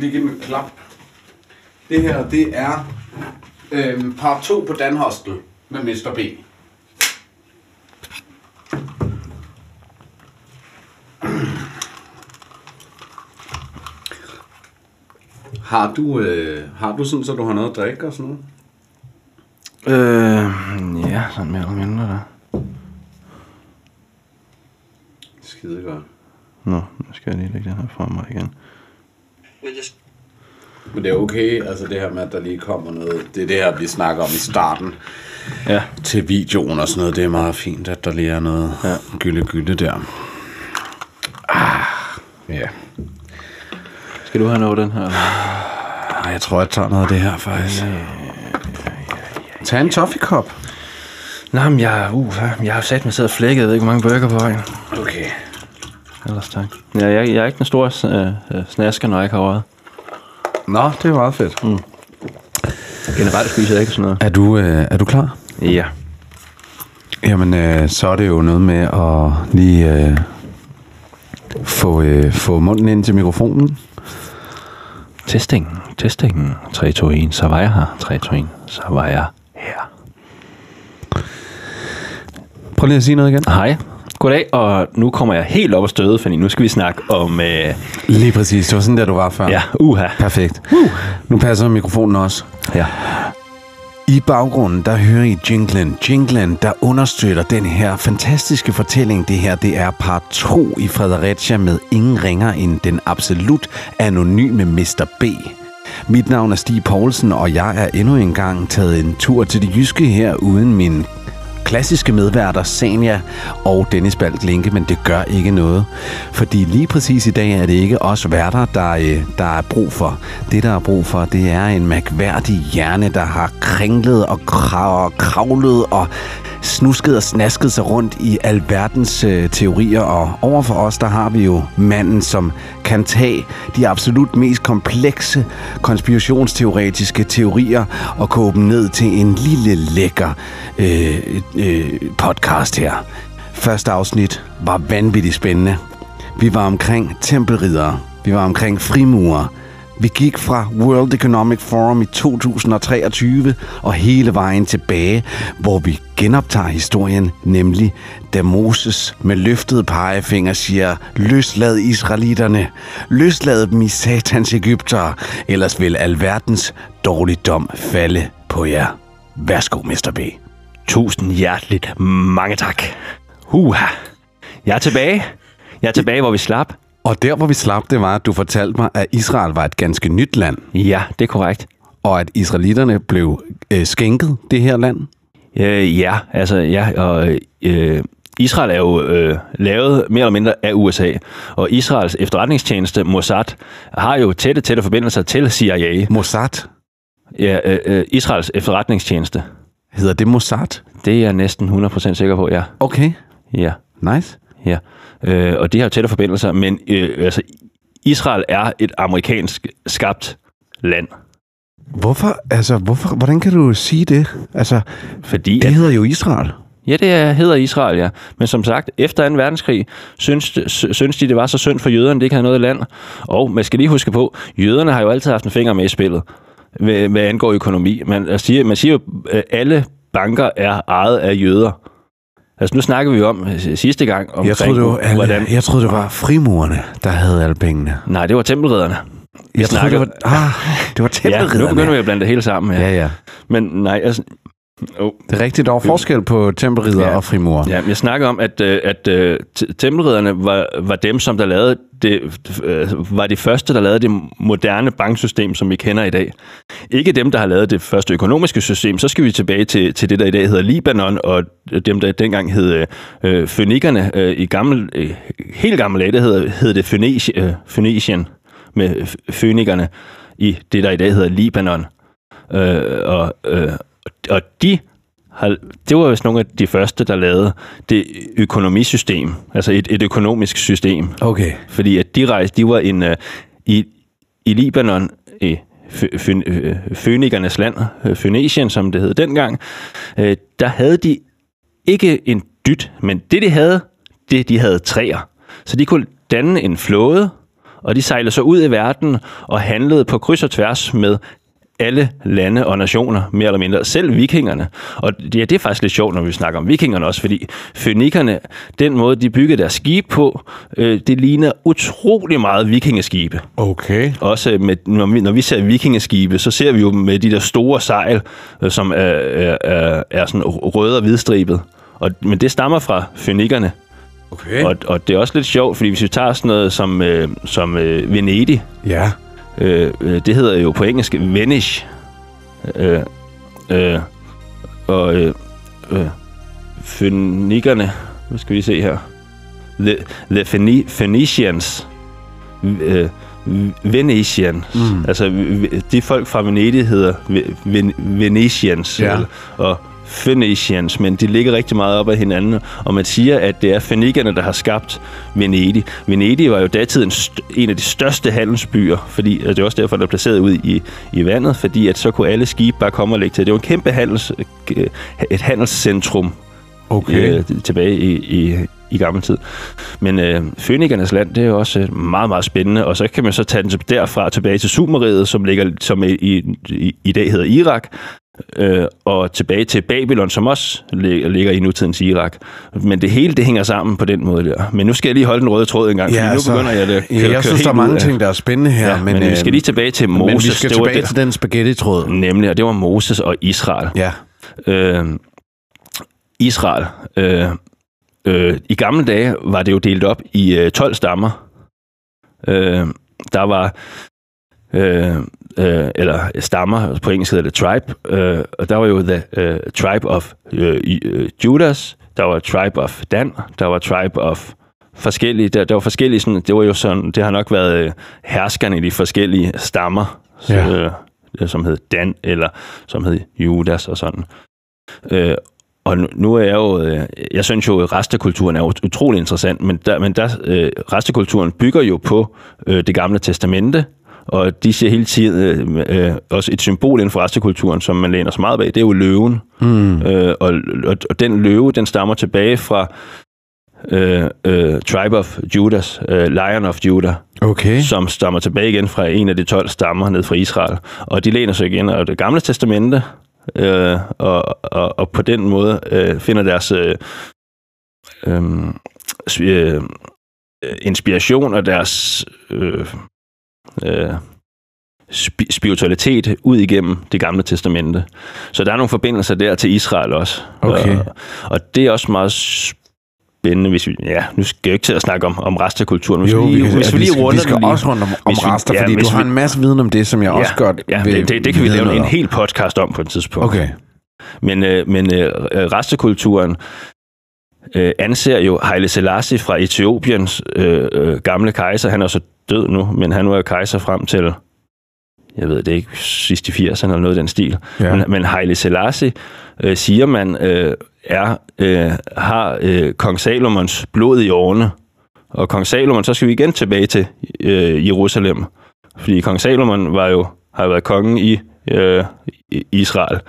Lige give mig et klap. Det her, det er øhm, part 2 på Dan Hostel med Mr. B. Har du, øh, har du sådan, så du har noget at drikke og sådan noget? Øh, ja, sådan mere eller mindre der. Skide godt. Nå, nu skal jeg lige lægge den her frem mig igen. Men det er okay, altså det her med, at der lige kommer noget. Det er det her, vi snakker om i starten Ja, til videoen og sådan noget. Det er meget fint, at der lige er noget ja. gylde gylde der. Ah, ja. skal du have noget af den her? Ah, Jeg tror, jeg tager noget af det her faktisk. Tag en toffee cup. Nå, men jeg, uh, jeg har sat mig siddet og flækket. Jeg ved ikke, hvor mange burger på vejen. Okay. Ellers tak. Ja, jeg, jeg er ikke den store øh, øh, snasker, når jeg ikke har røget. Nå, det er meget fedt. Mm. Generelt spiser jeg ikke sådan noget. Er, du, øh, er du klar? Ja. Jamen, øh, så er det jo noget med at lige øh, få, øh, få munden ind til mikrofonen. Testing, testing. 3, 2, 1, så var jeg her. 3, 2, 1, så var jeg her. Prøv lige at sige noget igen. Hej. Goddag, og nu kommer jeg helt op og støde, fordi nu skal vi snakke om... Øh, Lige præcis, det var sådan der, du var før. ja, uha. Perfekt. Uh. Nu passer mikrofonen også. Ja. I baggrunden, der hører I jinglen. Jinglen, der understøtter den her fantastiske fortælling. Det her, det er part 2 i Fredericia med ingen ringer end den absolut anonyme Mr. B. Mit navn er Stig Poulsen, og jeg er endnu en gang taget en tur til det jyske her uden min klassiske medværter Sanja og Dennis Balt Linke, men det gør ikke noget. Fordi lige præcis i dag er det ikke os værter, der, øh, der er brug for. Det, der er brug for, det er en mærkværdig hjerne, der har kringlet og kravlet og snusket og snasket sig rundt i alverdens øh, teorier. Og overfor os, der har vi jo manden, som kan tage de absolut mest komplekse konspirationsteoretiske teorier og koge dem ned til en lille lækker øh, øh, podcast her. Første afsnit var vanvittigt spændende. Vi var omkring tempelridere. Vi var omkring frimurer. Vi gik fra World Economic Forum i 2023 og hele vejen tilbage, hvor vi genoptager historien, nemlig da Moses med løftet pegefinger siger, løslad israelitterne, løslad dem i satans Ægypter, ellers vil alverdens dårligdom falde på jer. Værsgo, Mr. B. Tusind hjerteligt mange tak. Huha. Jeg er tilbage. Jeg er tilbage, hvor vi slap. Og der, hvor vi slap, det var, at du fortalte mig, at Israel var et ganske nyt land, Ja, det er korrekt. og at israelitterne blev øh, skænket det her land. Øh, ja, altså, ja, og øh, Israel er jo øh, lavet mere eller mindre af USA, og Israels efterretningstjeneste Mossad har jo tætte, tætte forbindelser til CIA. Mossad. Ja, øh, øh, Israels efterretningstjeneste. Hedder det Mossad? Det er jeg næsten 100% sikker på, ja. Okay, Ja, nice. ja. Øh, og de har jo tætte forbindelser, men øh, altså, Israel er et amerikansk skabt land. Hvorfor, altså, hvorfor, hvordan kan du sige det? Altså, Fordi det hedder jo Israel. Ja, det er, hedder Israel, ja. Men som sagt, efter 2. verdenskrig, synes, sy- synes de, det var så synd for jøderne, det ikke havde noget land. Og man skal lige huske på, jøderne har jo altid haft en finger med i spillet, hvad, hvad angår økonomi. Man siger, man siger jo, at alle banker er ejet af jøder. Altså nu snakker vi om øh, sidste gang, om Jeg troede, det var, alle, hvordan... jeg troede, det var frimurerne, der havde alle pengene. Nej, det var tempelridderne. Jeg troede, det var, ah, det var Ja, nu tempelridderne. begynder vi at blande det hele sammen. Ja. Ja, ja. Men nej, altså... Oh. Det er rigtigt, der var forskel på tempelridder Ja. og frimurer. Ja, jeg snakker om, at, øh, at øh, t- tempelridderne var, var dem, som der lavede det, øh, var de første, der lavede det moderne banksystem, som vi kender i dag. Ikke dem, der har lavet det første økonomiske system. Så skal vi tilbage til, til det, der i dag hedder Libanon, og dem, der dengang hed øh, Fønikerne. Øh, I gammel, øh, helt gammel dage, der hed, hed det Fønici, øh, med f- Fønikerne i det, der i dag hedder Libanon. Øh, og, øh, og de har, det var vist nogle af de første, der lavede det økonomisystem, altså et, et økonomisk system. Okay. Fordi at de rejste, de var en, uh, i, i Libanon, i øh, Fønikernes land, øh, Fønicien, som det hed dengang, øh, der havde de ikke en dyt, men det de havde, det de havde træer. Så de kunne danne en flåde, Og de sejlede så ud i verden og handlede på kryds og tværs med alle lande og nationer, mere eller mindre. Selv vikingerne. Og ja, det er faktisk lidt sjovt, når vi snakker om vikingerne også, fordi fønikerne, den måde, de byggede deres skib på, øh, det ligner utrolig meget vikingeskibe. Okay. Også med, når, vi, når vi ser vikingeskibe, så ser vi jo med de der store sejl, øh, som er, er, er, er sådan røde og hvidstribet. Og, men det stammer fra fønikerne. Okay. Og, og det er også lidt sjovt, fordi hvis vi tager sådan noget som, øh, som øh, Venedig, Ja. Øh, øh, det hedder jo på engelsk Venice. Øh, øh, og øh, øh, fønikerne, hvad skal vi se her? The, the Pheni- Phoenicians. Øh, Venetian. Mm. Altså, de folk fra Venedig hedder Ve- Ven- Venetians. Ja. Og Phoenicians, men de ligger rigtig meget op ad hinanden, og man siger, at det er fenikerne, der har skabt Venedig. Venedig var jo datidens en, af de største handelsbyer, fordi og det er også derfor, der er placeret ud i, i vandet, fordi at så kunne alle skibe bare komme og lægge til. Det var en kæmpe handels, øh, et handelscentrum Okay. øh, tilbage i, i, i gammel tid. Men øh, Fønikernes land, det er jo også øh, meget, meget spændende, og så kan man så tage den derfra tilbage til Sumeriet, som, ligger, som i, i, i, dag hedder Irak, øh, og tilbage til Babylon, som også lig- ligger i nutidens Irak. Men det hele, det hænger sammen på den måde der. Men nu skal jeg lige holde den røde tråd en gang, Ja, altså, nu begynder jeg at ja, køre, jeg synes, der er mange ting, der er spændende her. Ja, men, men vi skal lige tilbage til Moses. Men vi skal det var tilbage det, til den spaghetti-tråd. Nemlig, og det var Moses og Israel. Ja. Øh, Israel. Øh, øh, I gamle dage var det jo delt op i øh, 12 stammer. Øh, der var... Øh, øh, eller stammer, på engelsk hedder det tribe, øh, og der var jo the øh, tribe of øh, øh, Judas, der var tribe of Dan, der var tribe of forskellige, der, der var forskellige sådan, det var jo sådan, det har nok været øh, herskerne i de forskellige stammer, Ja. øh, som hed Dan, eller som hed Judas og sådan. Øh, og nu, nu er jeg jo, øh, jeg synes jo, at restekulturen er ut- utrolig interessant, men, der, men der, øh, restekulturen bygger jo på øh, det gamle testamente, og de ser hele tiden øh, øh, også et symbol inden for restekulturen, som man læner sig meget bag, det er jo løven. Mm. Øh, og, og, og den løve, den stammer tilbage fra øh, øh, Tribe of Judas, øh, Lion of Judah, Okay. som stammer tilbage igen fra en af de 12 stammer ned fra Israel. Og de læner sig igen af det gamle testamente, øh, og, og, og på den måde øh, finder deres øh, øh, sp- øh, inspiration og deres øh, øh, spi- spiritualitet ud igennem det gamle testamente. Så der er nogle forbindelser der til Israel også. Okay. Og, og det er også meget spændende, hvis vi... Ja, nu skal jeg ikke til at snakke om, om restekulturen. Hvis vi lige, hvis vi lige runder vi skal lige. også rundt om, om vi- rester, ja, fordi du har vi- en masse viden om det, som jeg også godt ja, vil det, det, det kan vi lave noget en hel podcast om på et tidspunkt. Okay. Men, øh, men øh, restekulturen øh, anser jo Haile Selassie fra Etiopiens øh, øh, gamle kejser. Han er så død nu, men han var jo kejser frem til, jeg ved det ikke, sidst i 80'erne eller noget i den stil. Ja. Men, men Haile Selassie, øh, siger man, øh, er, øh, har øh, kong Salomons blod i årene. Og kong Salomon, så skal vi igen tilbage til øh, Jerusalem. Fordi kong Salomon var jo, har været kongen i øh, Israel.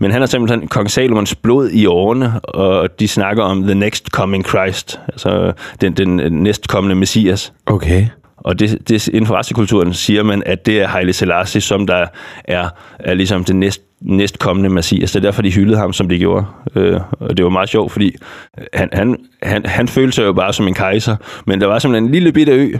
Men han har simpelthen kong Salomons blod i årene, og de snakker om the next coming Christ, altså den, den næstkommende messias. Okay. Og det, det, inden for restekulturen siger man, at det er Haile Selassie, som der er, er ligesom den næst, næstkommende messias. Det er derfor, de hyldede ham, som de gjorde. Øh, og det var meget sjovt, fordi han, han, han, han følte sig jo bare som en kejser, men der var simpelthen en lille bitte ø,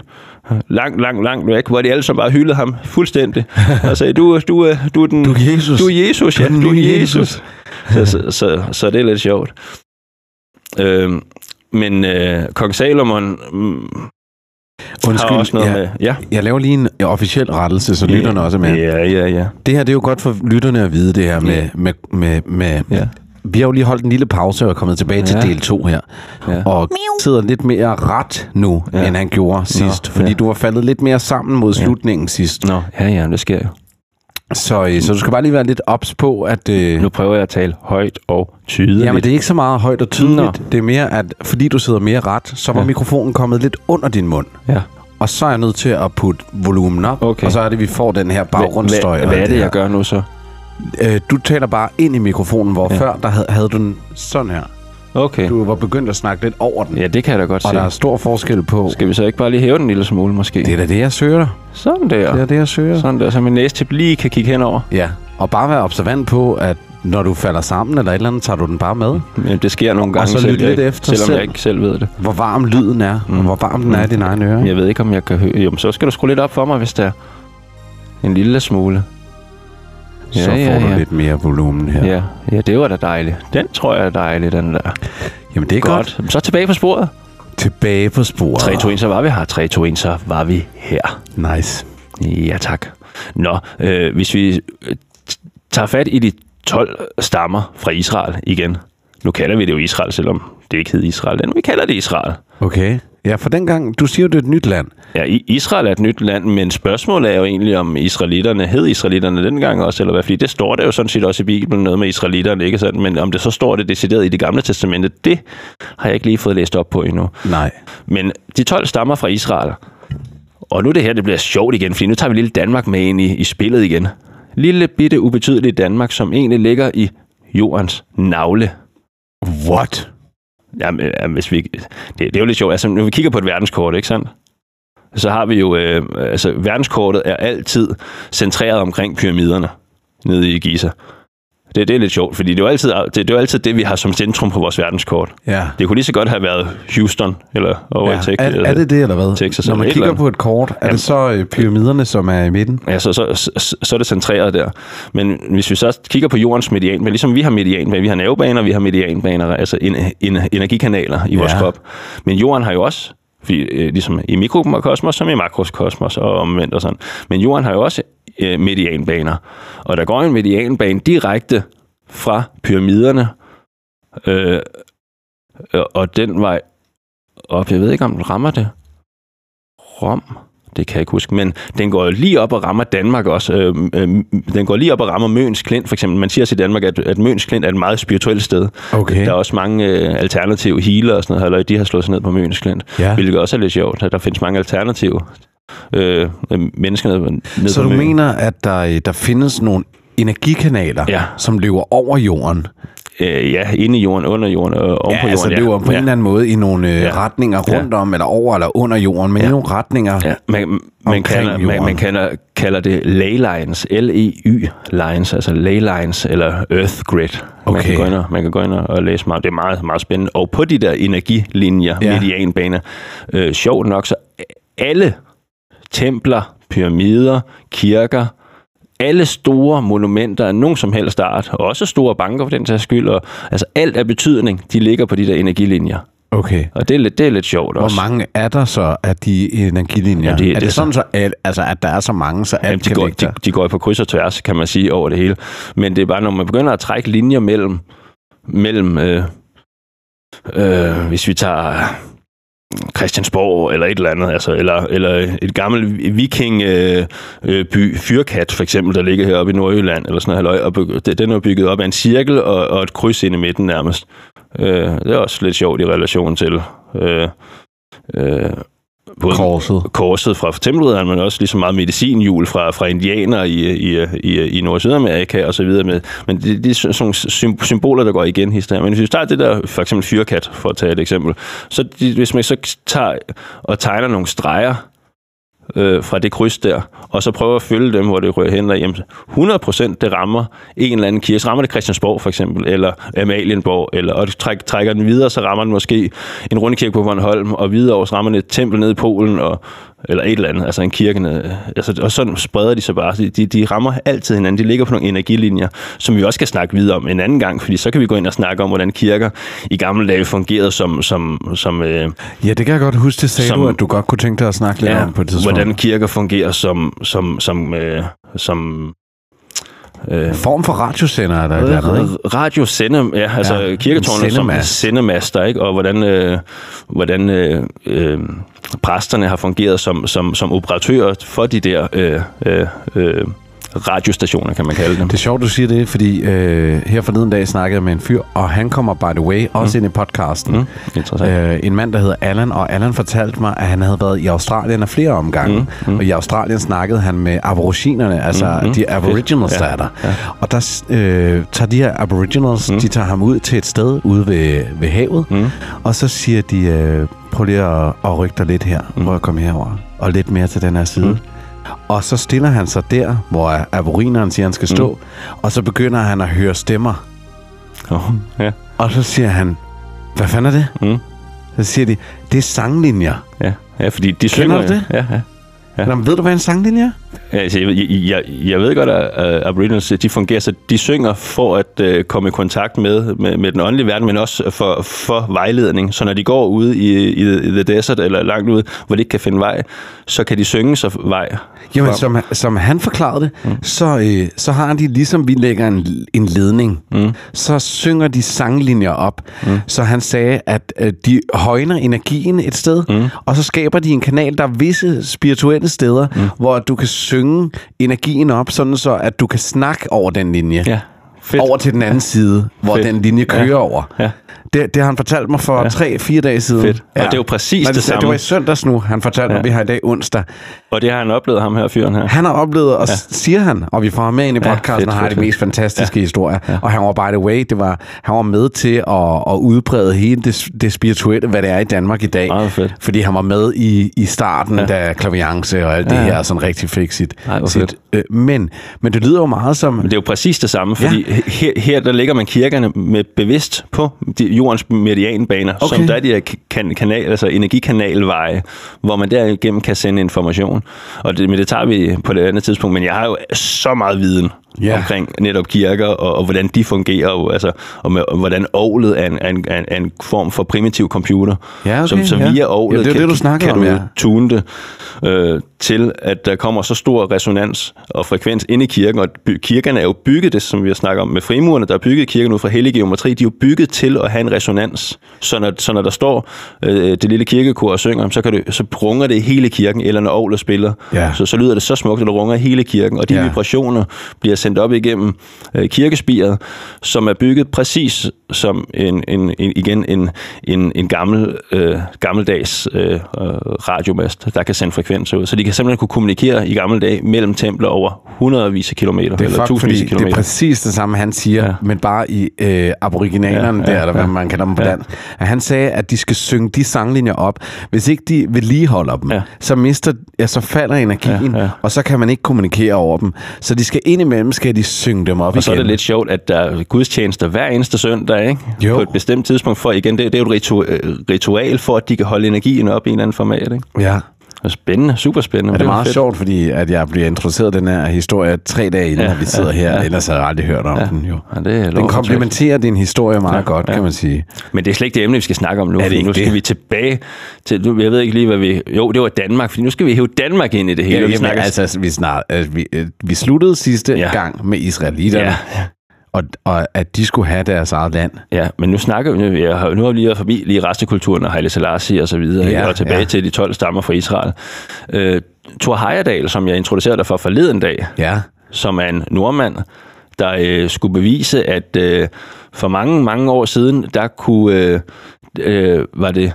langt, langt, langt væk, hvor de alle sammen bare hyldede ham fuldstændig. Og sagde, du, du, er- du er den... Du er Jesus. Du er Jesus, ja. Du er Jesus. Så, så, så, så det er lidt sjovt. Øh, men øh, kong Salomon mm, Undskyld, har også noget ja, med... Ja. jeg laver lige en officiel rettelse, så lytterne også er med. Ja, ja, ja. Det her, det er jo godt for lytterne at vide det her med... med, med, med Ja. Vi har jo lige holdt en lille pause og er kommet tilbage til Ja. del 2 her. Ja. Og sidder lidt mere ret nu, Ja. end han gjorde sidst. Fordi ja. du var faldet lidt mere sammen mod slutningen sidst. Nå, ja, ja, det sker jo. Så, øh, så du skal bare lige være lidt ops på, at... Øh, Nu prøver jeg at tale højt og tydeligt. Jamen, det er ikke så meget højt og tydeligt. Nå. Det er mere, at fordi du sidder mere ret, så var Ja. mikrofonen kommet lidt under din mund. Ja. Og så er jeg nødt til at putte volumen op, Okay. og så er det, vi får den her baggrundsstøj. hvad, hvad er det, her. jeg gør nu så? Øh, du taler bare ind i mikrofonen, hvor ja. Før der havde, havde du den sådan her. Okay. Du var begyndt at snakke lidt over den. Ja, det kan jeg da godt Og se. der er stor forskel på... Skal vi så ikke bare lige hæve den en lille smule, måske? Det er da det, jeg søger. Sådan der. Det er det, jeg søger. Sådan der, så min næstip lige kan kigge henover. Ja, og bare være observant på, at når du falder sammen eller et eller andet, tager du den bare med. Men det sker nogle gange, så selv, jeg lidt ikke- efter selvom selv. jeg ikke selv ved det. Hvor varm lyden er, mm. og hvor varm den er i dine egne ører. Jeg ved ikke, om jeg kan høre. Jo, så skal du skrue lidt op for mig, hvis det er en lille smule. Så får du lidt mere volumen her. Ja, ja, det var da dejligt. Den tror jeg er dejlig, den der. Jamen, det er godt. godt. Så tilbage på sporet. Tilbage på sporet. 3, 2, 1, så var vi her. 3, 2, 1, så var vi her. Nice. Ja, tak. Nå, øh, hvis vi øh, tager fat i de 12 stammer fra Israel igen. Nu kalder vi det jo Israel, selvom det ikke hed Israel. Men vi kalder det Israel. Okay. Ja, for dengang, du siger jo, det er et nyt land. Ja, Israel er et nyt land, men spørgsmålet er jo egentlig, om israelitterne hed israelitterne dengang også, eller hvad? Fordi det står der jo sådan set også i Bibelen, noget med israelitterne, ikke sandt? Men om det så står det decideret i det gamle testamente, det har jeg ikke lige fået læst op på endnu. Nej. Men de 12 stammer fra Israel, og nu det her, det bliver sjovt igen, fordi nu tager vi lille Danmark med ind i, i spillet igen. Lille bitte ubetydelige Danmark, som egentlig ligger i jordens navle. What? Jamen, øh, hvis vi, det, det er jo lidt sjovt. Altså, når vi kigger på et verdenskort, ikke sandt? Så har vi jo, øh, altså verdenskortet er altid centreret omkring pyramiderne nede i Giza. Det, det er lidt sjovt, fordi det er, jo altid, det, det er jo altid det, vi har som centrum på vores verdenskort. Ja. Det kunne lige så godt have været Houston, eller over ja. i Texas. Er, er det det, eller hvad? Texas Når man kigger på et kort, er Jamen. det så øh, pyramiderne, som er i midten? Ja, så, så, så, så er det centreret der. Men hvis vi så kigger på jordens median, men ligesom vi har medianbaner, vi har nervebaner, vi har medianbaner, altså en, en, energikanaler i vores Ja. krop. Men jorden har jo også, fordi, øh, ligesom i mikrokosmos som i makrokosmos og omvendt og sådan. Men jorden har jo også øh, medianbaner. Og der går en medianbane direkte fra pyramiderne, øh, og den vej op. Jeg ved ikke, om den rammer det. Rom. Det kan jeg ikke huske, men den går lige op og rammer Danmark også. Øh, øh, den går lige op og rammer Møns Klint, for eksempel. Man siger i Danmark, at, at Møns Klint er et meget spirituelt sted. Okay. Der er også mange øh, alternative healer og sådan noget, eller de har slået sig ned på Møns Klint. Ja. Hvilket også er lidt sjovt, at der findes mange alternative øh, øh, mennesker nede, nede Så du Møn. mener, at der, øh, der findes nogle energikanaler, Ja. som løber over jorden? Øh, ja, inde i jorden, under jorden og oven Ja, på altså jorden. løber på en eller anden måde i nogle øh, Ja. retninger Ja. rundt om, eller over eller under jorden, men i nogle retninger. Ja, man, man, kalder, man, jorden. man kalder, kalder det ley lines, L-E-Y lines, altså ley lines eller earth grid. Man, Okay. kan gå ind og, man kan gå ind og læse meget. Det er meget, meget spændende. Og på de der energilinjer, Ja. ja. medianbaner, øh, sjovt nok, så alle templer, pyramider, kirker, alle store monumenter af nogen som helst art, og også store banker for den sags skyld, og, altså alt af betydning, de ligger på de der energilinjer. Okay. Og det er lidt, det er lidt sjovt også. Hvor mange er der så af de energilinjer? Ja, det- er det det- sådan, så, at, altså, at der er så mange, så alt Jamen, de, kan går, de, de går på kryds og tværs, kan man sige, over det hele. Men det er bare, når man begynder at trække linjer mellem, mellem øh, øh, hvis vi tager Christiansborg eller et eller andet, altså, eller, eller et gammelt viking øh, øh, by, Fyrkat for eksempel, der ligger heroppe i Nordjylland, eller sådan noget, og det- den er bygget op af en cirkel og, og et kryds ind i midten nærmest. Øh, det er også lidt sjovt i relation til øh, øh, både Korset. korset fra tempelridderen, men også lige så meget medicinhjul fra, fra indianere i, i, i, i Nord- og Sydamerika og så videre. Med, men det, det er sådan nogle symboler, der går igen hister. Men hvis vi tager det der, for eksempel fyrkat, for at tage et eksempel, så de, hvis man så tager og tegner nogle streger øh, fra det kryds der, og så prøver at følge dem, hvor det rører hen derhjemme. 100 procent, det rammer en eller anden kirke. Så rammer det Christiansborg for eksempel, eller Amalienborg, eller, og det træk, trækker den videre, så rammer den måske en rundkirke på Bornholm, og videre så rammer den et tempel nede i Polen, og, eller et eller andet, altså en kirke. nede- Altså, og sådan spreder de sig bare. De, de, de rammer altid hinanden. De ligger på nogle energilinjer, som vi også skal snakke videre om en anden gang, fordi så kan vi gå ind og snakke om, hvordan kirker i gamle dage fungerede som, som, som øh, Ja, det kan jeg godt huske, det sagde Som- du, at du godt kunne tænke dig at snakke lidt om på et tidspunkt. hvordan kirker fungerer som, som, som, øh, som øh, Form for radiosender er der et eller andet, ikke? radiosender, ja, altså Ja, kirketårnet som sendemast. sendemaster, ikke? og hvordan, øh, hvordan øh, øh, præsterne har fungeret som, som, som operatører for de der øh, øh, øh, radiostationer, kan man kalde dem. Det er sjovt, du siger det, fordi øh, her forleden dag snakkede jeg med en fyr, og han kommer, by the way, også mm. ind i podcasten. Mm. Interessant. Øh, en mand, der hedder Allan, og Allan fortalte mig, at han havde været i Australien af flere omgange. Mm. Mm. Og i Australien snakkede han med aboriginerne, altså mm. de aboriginals, ja. der er der. Ja. Og der øh, tager de her aboriginals, mm. de tager ham ud til et sted ude ved, ved havet, mm. og så siger de, øh, prøv lige at, at rykke dig lidt her, mm. prøv at komme herover og lidt mere til den her side. Mm. Og så stiller han sig der, hvor aborineren siger, han skal stå, mm. og så begynder han at høre stemmer. Oh, ja. Og så siger han, hvad fanden er det? Mm. Så siger de, det er sanglinjer. Ja, ja fordi de Kender synger... du det? Ja, ja. Ja. Nå, ved du, hvad en sanglinje er? Ja, altså, jeg, jeg, jeg ved godt, at uh, Aboriginals de fungerer, så de synger for at uh, komme i kontakt med, med, med den åndelige verden, men også for, for vejledning. Så når de går ude i, i, i the desert eller langt ude, hvor de ikke kan finde vej, så kan de synge sig vej. Jamen, som, som han forklarede det, mm. så, øh, så har de, ligesom vi lægger en, en ledning, mm. så synger de sanglinjer op. Mm. Så han sagde, at øh, de højner energien et sted, mm. og så skaber de en kanal, der er visse spirituelle steder, mm. hvor du kan synge energien op, sådan så at du kan snakke over den linje. Ja. Fedt. Over til den anden ja. side, hvor Fedt. den linje kører ja. over. Ja. Det, det har han fortalt mig for ja. 3-4 dage siden. Fedt. Ja. Og det er jo præcis det, det samme. Det var i søndags nu, han fortalte ja. mig, vi har i dag onsdag. Og det har han oplevet, ham her fyren her. Han har oplevet, og ja. siger han, og vi får ham med ind i podcasten, ja, fedt, og har fedt, de mest fantastiske ja. historier. Ja. Og han var, by the way, det var, han var med til at, at udbrede hele det, det spirituelle, hvad det er i Danmark i dag. Meget fedt. Fordi han var med i, i starten, ja. da klaviance og alt ja. det her sådan rigtig fik sit... Ej, sit øh, men, men det lyder jo meget som... Men det er jo præcis det samme, fordi ja. her, her der ligger man kirkerne med bevidst på de, jordens meridianbaner, okay. som der er de her kan, kanal, altså energikanalveje, hvor man derigennem kan sende information. Og det, men det tager vi på det andet tidspunkt, men jeg har jo så meget viden yeah. omkring netop kirker, og, og hvordan de fungerer, og, altså, og, med, og hvordan ovlet er en, en, en, en form for primitiv computer. Ja, okay, som, så ja. via ovlet ja, det, kan, det, du kan om, du ja. tune det øh, til, at der kommer så stor resonans og frekvens ind i kirken, og by, kirkerne er jo bygget, det som vi har snakket om med frimurerne, der er bygget kirken ud fra hellig geometri, de er jo bygget til at have en resonans. Så når, så når der står øh, det lille kirkekor og synger, så, kan det, så runger det hele kirken, eller når ovlet spiller, ja. så, så lyder det så smukt, at det runger hele kirken, og de ja. vibrationer bliver sendt op igennem øh, kirkespiret, som er bygget præcis som en, en, en igen en, en, en gammel, øh, gammeldags øh, radiomast, der kan sende frekvenser ud. Så de kan simpelthen kunne kommunikere i gamle dage mellem templer over hundredvis af kilometer, det er eller tusindvis af kilometer. Det er præcis det samme, han siger, ja. men bare i øh, aboriginalerne ja, ja, der, eller hvad ja, man kalder dem på ja. dansk. Han sagde, at de skal synge de sanglinjer op. Hvis ikke de vedligeholder dem, ja. så mister, ja, så falder energien, ja, ja. og så kan man ikke kommunikere over dem. Så de skal indimellem, skal de synge dem op Og igen. så er det lidt sjovt, at der er gudstjenester hver eneste søndag, ikke? Jo. På et bestemt tidspunkt, for igen, det, det er jo et ritu- ritual for, at de kan holde energien op i en eller anden format, ikke? Ja. Spændende, super spændende. Ja, det er meget fedt. sjovt, fordi at jeg bliver introduceret den her historie tre dage inden, ja, vi sidder her. Ja. Ellers har jeg aldrig hørt om ja. den jo. Ja, det er den komplementerer din historie meget ja, godt, ja. kan man sige. Men det er slet ikke det emne, vi skal snakke om nu. Er det nu skal det? vi tilbage til... Nu, jeg ved ikke lige, hvad vi... Jo, det var Danmark, for nu skal vi hæve Danmark ind i det hele. Ja, vi, jamen, snakker... altså, vi, snart, altså, vi, øh, vi sluttede sidste ja. gang med israelitterne. Ja. Og, og at de skulle have deres eget land. Ja, men nu snakker vi, nu, har, nu har vi lige været forbi lige restekulturen og Haile Selassie og så videre, Ja, og tilbage ja. til de 12 stammer fra Israel. Øh, Thor Heyerdahl, som jeg introducerede dig for forleden dag, Ja. som er en nordmand, der øh, skulle bevise, at øh, for mange, mange år siden, der kunne, øh, øh, var det,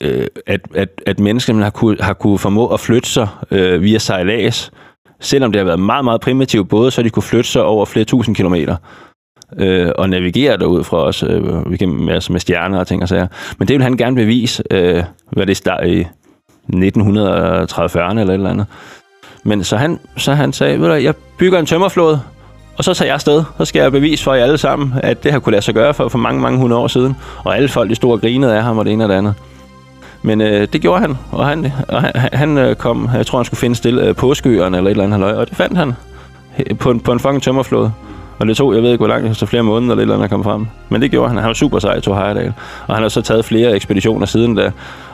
øh, at, at, at mennesker har kunne, har kunne formå at flytte sig øh, via sejlads, selvom det har været meget, meget primitivt både, så de kunne flytte sig over flere tusind kilometer øh, og navigere derud fra os øh, igennem- altså med stjerner og ting og sager. Men det vil han gerne bevise, øh, hvad det er i 1930'erne eller et eller andet. Men så han, så han sagde, ved du, jeg bygger en tømmerflåde, og så tager jeg afsted. Så skal jeg bevise for jer alle sammen, at det har kunne lade sig gøre for, for mange, mange hundrede år siden. Og alle folk, de store grinede af ham og det ene og det andet. Men øh, det gjorde han, og han, og han, han øh, kom, jeg tror, han skulle finde stille øh, påskeøerne eller et eller andet halløj, og det fandt han på en, på en fucking tømmerflåde. Og det tog, jeg ved ikke hvor langt, så flere måneder eller et eller andet at komme frem. Men det gjorde han. Han var super sej, Thor Heyerdahl. Og han har så taget flere ekspeditioner siden da,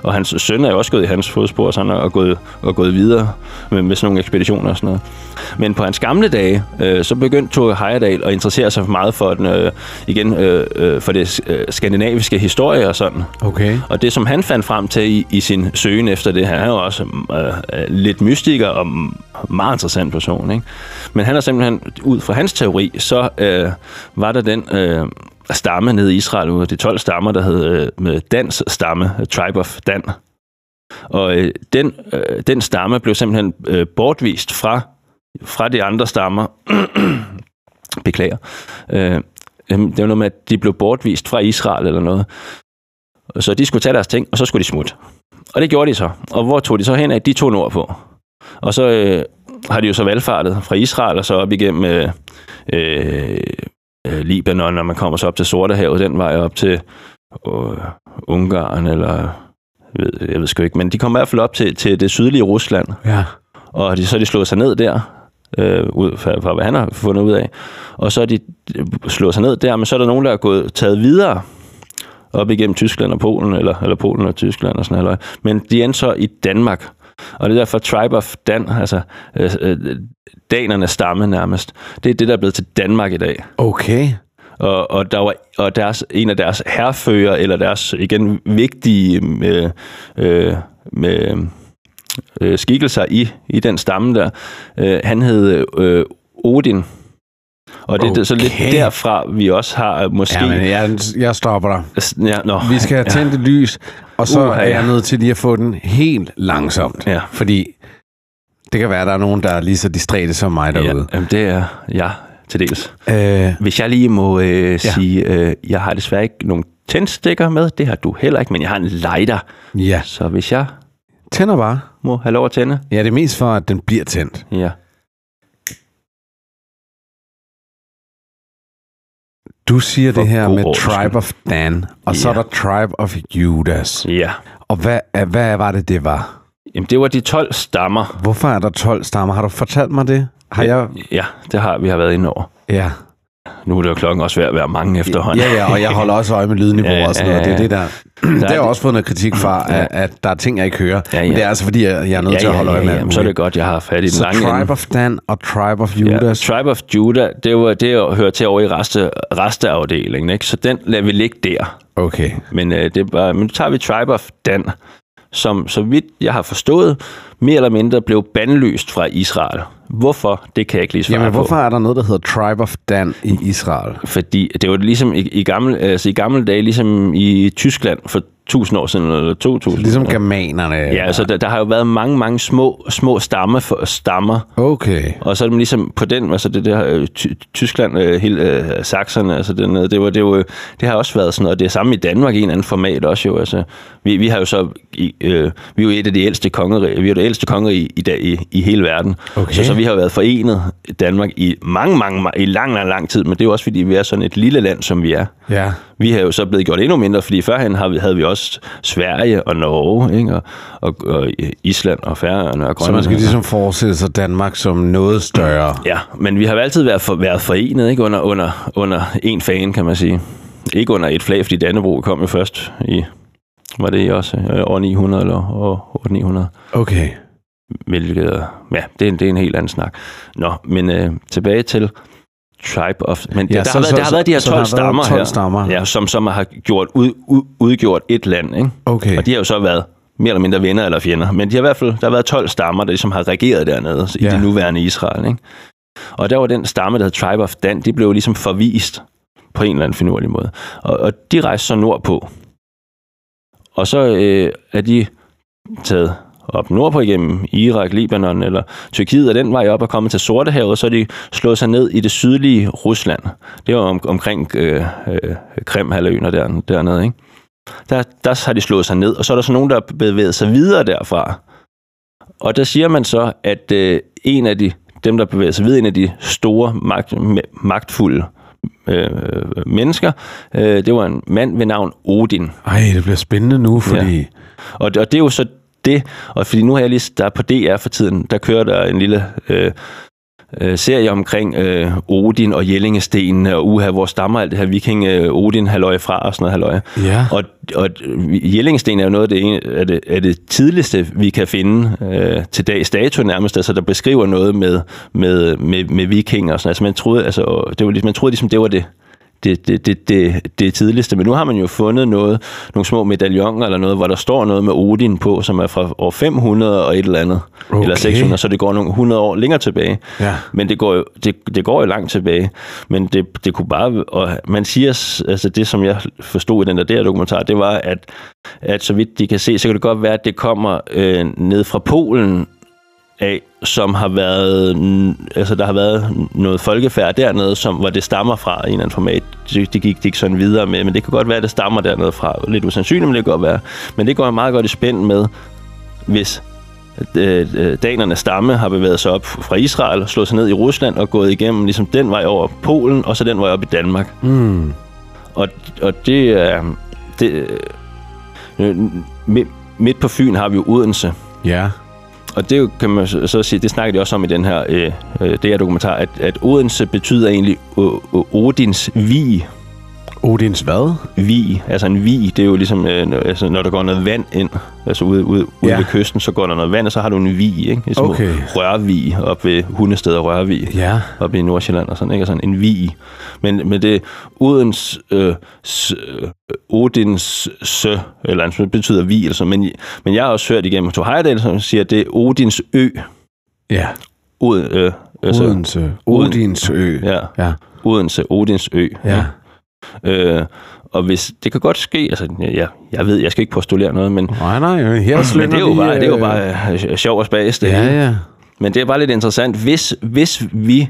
og hans søn er jo også gået i hans fodspor, så han er gået, og gået videre med, med sådan nogle ekspeditioner og sådan noget. Men på hans gamle dage, øh, så begyndte Thor Heyerdahl at interessere sig meget for den, øh, igen, øh, øh, for det øh, skandinaviske historie og sådan. Okay. Og det, som han fandt frem til i, i sin søgen efter det, han er jo også øh, lidt mystiker og meget interessant person. Ikke? Men han er simpelthen, ud fra hans teori, så øh, var der den øh, stamme nede i Israel, ud af de 12 stammer, der hed øh, med Dans stamme, øh, Tribe of Dan. Og øh, den, øh, den stamme blev simpelthen øh, bortvist fra, fra de andre stammer. Beklager. Øh, det var noget med, at de blev bortvist fra Israel eller noget. Så de skulle tage deres ting, og så skulle de smutte. Og det gjorde de så. Og hvor tog de så hen af? De tog nordpå. Og så øh, har de jo så valgfartet fra Israel og så op igennem øh, øh, Libanon, når man kommer så op til Sortehavet, den vej op til øh, Ungarn, eller jeg ved, jeg ved sgu ikke, men de kommer i hvert fald op til, til det sydlige Rusland. Ja. Og de, så de slået sig ned der, øh, ud fra, fra hvad han har fundet ud af. Og så er de slået sig ned der, men så er der nogen, der er gået taget videre op igennem Tyskland og Polen, eller, eller Polen og Tyskland og sådan noget. Men de endte så i Danmark. Og det er derfor Tribe of Dan, altså øh, øh, danernes stamme nærmest, det er det, der er blevet til Danmark i dag. Okay. Og, og, der var, og deres, en af deres herfører, eller deres igen vigtige øh, øh, med, øh, skikkelser i, i den stamme der, øh, han hed øh, Odin. Og det er så lidt derfra, vi også har måske... Ja, men jeg, jeg stopper dig. ja, nå, Vi skal have ja. tændt et lys, og så Uha, er jeg ja. nødt til lige at få den helt langsomt. Ja. Fordi det kan være, at der er nogen, der er lige så distræte som mig Ja, derude. jamen, det er ja, til dels. Øh, Hvis jeg lige må øh, ja. Ja. sige, øh, jeg har desværre ikke nogen tændstikker med, det har du heller ikke, men jeg har en lighter. ja, Så hvis jeg tænder bare. må have lov at tænde, Ja, det er mest for, at den bliver tændt. ja. Du siger det her med. Tribe of Dan, og så er Ja. der Tribe of Judas. Ja. Og hvad, hvad var det, det var? Jamen, det var de 12 stammer. Hvorfor er der 12 stammer? Har du fortalt mig det? Har jeg... Ja, det har vi har været inde over. Ja. Nu er det jo klokken også ved at være mange efterhånden. Ja, ja, og jeg holder også øje med lydniveau Ja, ja, og sådan noget. Det er ja, det, der... Det har jeg det- også fået noget kritik fra, Ja. at, der er ting, jeg ikke hører. Ja, Men ja. det er altså, fordi jeg, jeg er nødt ja, til at holde ja, øje med ja, jamen, så er det godt, jeg har fat i den Så lange Tribe ende. of Dan og Tribe of Ja, Judas. Tribe of Judah, det var det hører til over i reste, resteafdelingen, ikke? så den lader vi ligge der. Okay. Men, øh, det er bare, men nu tager vi Tribe of Dan, som så vidt jeg har forstået, mere eller mindre blev bandlyst fra Israel. Hvorfor? Det kan jeg ikke lige svare Jamen, på. hvorfor er der noget, der hedder Tribe of Dan i Israel? Fordi det var ligesom i, i, gamle, altså i gamle dage, ligesom i Tyskland for 1000 år siden, eller 2000. Ligesom germanerne. Ja, altså der, der har jo været mange, mange små, små stammer, for, stammer Okay. og så er det ligesom på den, altså det der øh, Ty- Tyskland, øh, hele øh, Saxerne, altså øh, det, var, det, var, det har også været sådan og det er samme i Danmark i en anden format også jo, altså vi, vi har jo så, i, øh, vi er jo et af de ældste kongerige, vi er det ældste kongerige i, dag, i, i hele verden, Okay. så, så vi har været forenet i Danmark i mange, mange, mange, i lang, lang, lang tid, men det er jo også fordi, vi er sådan et lille land, som vi er. Ja. Vi har jo så blevet gjort endnu mindre, fordi førhen havde vi, også Sverige og Norge, ikke? Og, og, og Island og Færøerne og Så Grønland. man skal ligesom forestille sig Danmark som noget større. Ja, men vi har altid været, for, været forenet ikke? Under, under, under en fan, kan man sige. Ikke under et flag, fordi Dannebro kom jo først i, var det også øh, år 900 eller år 900? Okay. Hvilket, ja, det er, en, det er en helt anden snak. Nå, men øh, tilbage til Tribe of... Men ja, der, så- har været, så- der har været de her så der 12 har været stammer 12 her, stammer. Ja, som, som har gjort, ud, ud, udgjort et land, ikke? Okay. Og de har jo så været mere eller mindre venner eller fjender. Men de har i hvert fald, der har været 12 stammer, der ligesom har regeret dernede i Ja. det nuværende Israel. Ikke? Og der var den stamme, der hed Tribe of Dan, de blev ligesom forvist på en eller anden finurlig måde. Og, og de rejste så nordpå. Og så øh, er de taget op nordpå igennem Irak, Libanon eller Tyrkiet, og den vej op og kommet til Sortehavet, så de slået sig ned i det sydlige Rusland. Det var om, omkring øh, øh, Krimhalvøen og der, dernede, ikke? Der, der har de slået sig ned, og så er der så nogen, der bevæget sig videre derfra. Og der siger man så, at øh, en af de, dem, der bevæger sig videre, en af de store, magt, ma- magtfulde øh, mennesker, øh, det var en mand ved navn Odin. Ej, det bliver spændende nu, fordi... Ja. Og, det- og det er jo så det, og fordi nu har jeg lige, der er på DR for tiden, der kører der en lille øh, øh, serie omkring øh, Odin og Jellingesten og uha, hvor stammer alt det her viking øh, Odin halløj fra og sådan noget halløj. Ja. Og, og Jellingesten er jo noget af det, ene- af det, af det tidligste, vi kan finde øh, til dags dato nærmest, altså der beskriver noget med, med, med, med vikinger og sådan Altså man troede, altså, det var, ligesom- man troede ligesom, det var det, det, det, det, det, det tidligste. Men nu har man jo fundet noget, nogle små medaljoner eller noget, hvor der står noget med Odin på, som er fra år 500 og et eller andet. Okay. Eller 600, så det går nogle 100 år længere tilbage. Ja. Men det går jo, det, det går jo langt tilbage. Men det, det kunne bare... Og man siger, altså det som jeg forstod i den der, der dokumentar, det var, at, at så vidt de kan se, så kan det godt være, at det kommer øh, ned fra Polen af, som har været, altså der har været noget folkefærd dernede, som, hvor det stammer fra i en eller anden format. Det, det gik de ikke sådan videre med, men det kan godt være, at det stammer dernede fra. Lidt usandsynligt, men det kan godt være. Men det går meget godt i spænd med, hvis øh, øh, danernes stamme har bevæget sig op fra Israel, slået sig ned i Rusland og gået igennem ligesom den vej over Polen, og så den vej op i Danmark. Mm. Og, og det er... Det, øh, midt, midt på Fyn har vi jo Odense, Ja og det kan man så så sige, det snakker de også om i den her, øh, øh det her dokumentar, at, at Odense betyder egentlig o- o- Odins vi, Odins hvad? Vig, altså en vig, det er jo ligesom, øh, altså, når der går noget vand ind, altså ude, ude, ude Ja. ved kysten, så går der noget vand, og så har du en vig, ikke? Ligesom Okay. Rørvig op ved Hundested og Rørvig Ja. op i Nordsjælland og sådan, ikke? Og sådan en vig. Men, men det Odens, øh, s, øh, Odins sø, eller andet, det betyder vig, eller sådan. Men, men jeg har også hørt igennem to Heyerdahl, som siger, at det er Odins ø. Ja. Od, øh, altså, Odense. Odins ø. Ja, Ja. Odense, Odins ø. Ja. Øh, og hvis det kan godt ske, altså ja, jeg ved, jeg skal ikke postulere noget, men, Nej, nej, her men det er jo bare, det er jo øh, bare øh, sjov og spas, det hele. Ja, ja. Men det er bare lidt interessant, hvis, hvis vi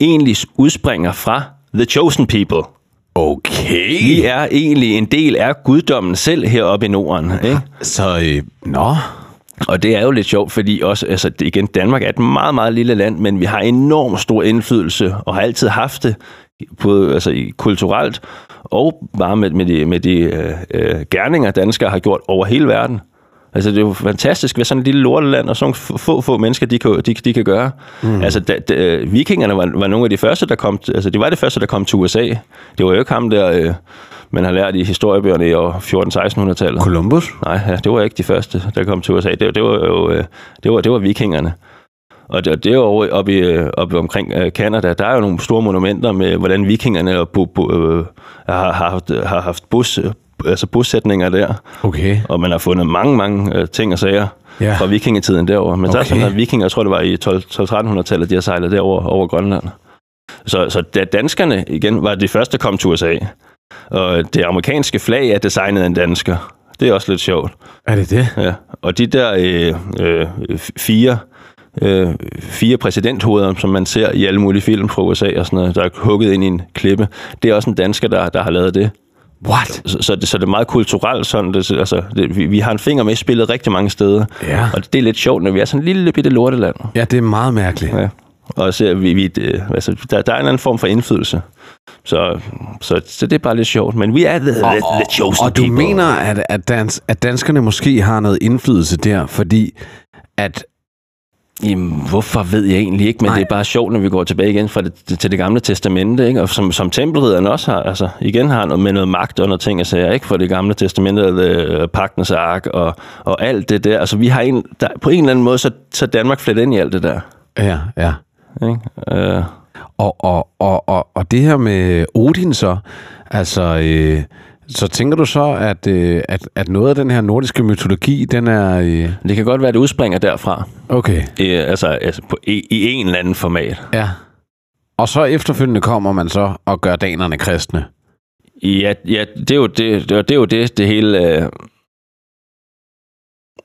egentlig udspringer fra The Chosen People. Okay. Vi er egentlig en del af guddommen selv heroppe i Norden. Ikke? Så, øh, nå. Og det er jo lidt sjovt, fordi også, altså igen, Danmark er et meget, meget lille land, men vi har enormt stor indflydelse, og har altid haft det, på, altså i- kulturelt, og bare med, med de, med de øh, øh, gerninger, danskere har gjort over hele verden. Altså, det er jo fantastisk, hvad sådan et lille lorteland, og sådan få, få, mennesker, de kan, de, de kan gøre. Mm. Altså, da, da, øh, vikingerne var, var nogle af de første, der kom, altså, de var de første, der kom til USA. Det var jo ikke ham der, øh, man har lært i historiebøgerne i år 14-1600-tallet. Columbus? Nej, ja, det var ikke de første, der kom til USA. Det, det var jo øh, det var, det var vikingerne. Og det, det er jo oppe, i, øh, oppe omkring øh, Canada, der er jo nogle store monumenter med, hvordan vikingerne bo, bo, øh, har, har haft, har haft bus, øh, altså bosætninger der. Okay. Og man har fundet mange, mange øh, ting og sager Ja. fra vikingetiden derovre. Men okay. der er sådan, at vikinger, jeg tror det var i 1200-1300-tallet, de har sejlet derover over Grønland. Så, så da danskerne igen var de første, der kom til USA. Og det amerikanske flag er designet af en dansker. Det er også lidt sjovt. Er det det? Ja. Og de der øh, øh, fire, øh, fire præsidenthoveder, som man ser i alle mulige film fra USA og sådan noget, der er hugget ind i en klippe, det er også en dansker, der, der har lavet det. What? Så, så, det, så det er meget kulturelt sådan. Det, altså, det, vi, vi har en finger med i spillet rigtig mange steder. Ja. Og det er lidt sjovt, når vi er sådan en lille bitte lorteland. Ja, det er meget mærkeligt. Ja. Og så er vi, vi øh, altså, der, der er en anden form for indflydelse. Så, så, så det er bare lidt sjovt. Men vi er the, the, the chosen og du people. mener, at, at, dans, at danskerne måske har noget indflydelse der, fordi at... Jamen, hvorfor ved jeg egentlig ikke, men Nej. Det er bare sjovt, når vi går tilbage igen fra det, til det gamle testamente, ikke? og som, som tempelridderne også har, altså igen har noget med noget magt og noget ting at sige, ikke? for det gamle testamente, øh, pagtens ark og, og alt det der. Altså vi har en, der, på en eller anden måde, så, så Danmark flet ind i alt det der. Ja, ja. Ikke? Øh, Og, og, og, og, og det her med Odin så, altså... Øh, så tænker du så, at, øh, at, at noget af den her nordiske mytologi, den er... Øh, det kan godt være, at det udspringer derfra, okay, øh, altså, altså på, i, i en eller anden format. ja. Og så efterfølgende kommer man så og gør danerne kristne. Ja, ja det, er jo det, det, det er jo det, det hele... Øh,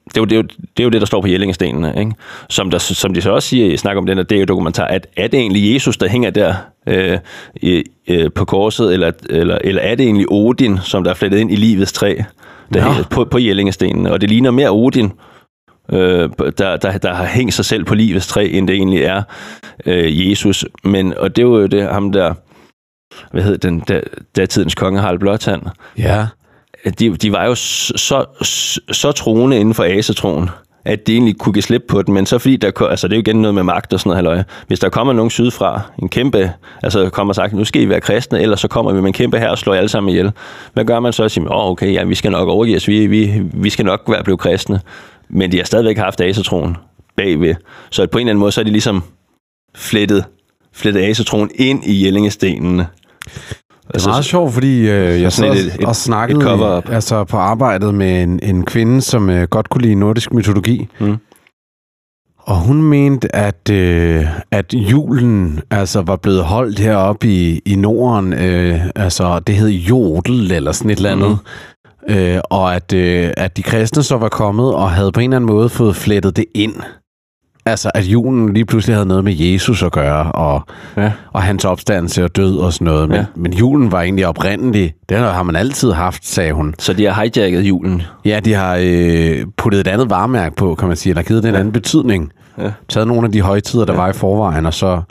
det er, jo, det, er jo, det er jo det, der står på Jellingestenene, ikke? Som, der, som de så også siger i snak om den her det er jo dokumentar, at er det egentlig Jesus, der hænger der øh, øh, på korset, eller, eller, eller er det egentlig Odin, som der er flettet ind i livets træ der Nå. hænger på, på Jellingestenene? Og det ligner mere Odin, øh, der, der, der har hængt sig selv på livets træ, end det egentlig er øh, Jesus. Men, og det er jo det, ham der, hvad hed den, der, datidens konge Harald Blåtand, Ja de, de var jo så, så, så troende inden for asetroen, at de egentlig kunne give slip på den, men så fordi der, altså det er jo igen noget med magt og sådan noget, halløj. Hvis der kommer nogen sydfra, en kæmpe, altså kommer og sagt, nu skal I være kristne, ellers så kommer vi med en kæmpe her og slår jer alle sammen ihjel. Hvad gør man så? Og siger, åh, oh, okay, ja, vi skal nok overgive os, vi, vi, vi skal nok være blevet kristne. Men de har stadigvæk haft asetroen bagved. Så på en eller anden måde, så er de ligesom flettet, flettet asetroen ind i Jellingestenen. Det er meget sjovt, fordi øh, jeg sad et- et- og snakkede et cover-up. altså på arbejdet med en, en kvinde, som øh, godt kunne lide nordisk mytologi. Mm. Og hun mente, at, øh, at julen altså, var blevet holdt heroppe i, i Norden. Øh, altså, det hed Jodel eller sådan et eller andet. Mm. Øh, og at, øh, at de kristne så var kommet og havde på en eller anden måde fået flettet det ind. Altså, at julen lige pludselig havde noget med Jesus at gøre, og, Ja. og hans opstandelse og død og sådan noget. Men, Ja. men julen var egentlig oprindelig. Det har man altid haft, sagde hun. Så de har hijacket julen. Ja, de har øh, puttet et andet varemærke på, kan man sige, eller givet det en Ja. anden betydning. Ja. Taget nogle af de højtider, der Ja. var i forvejen, og så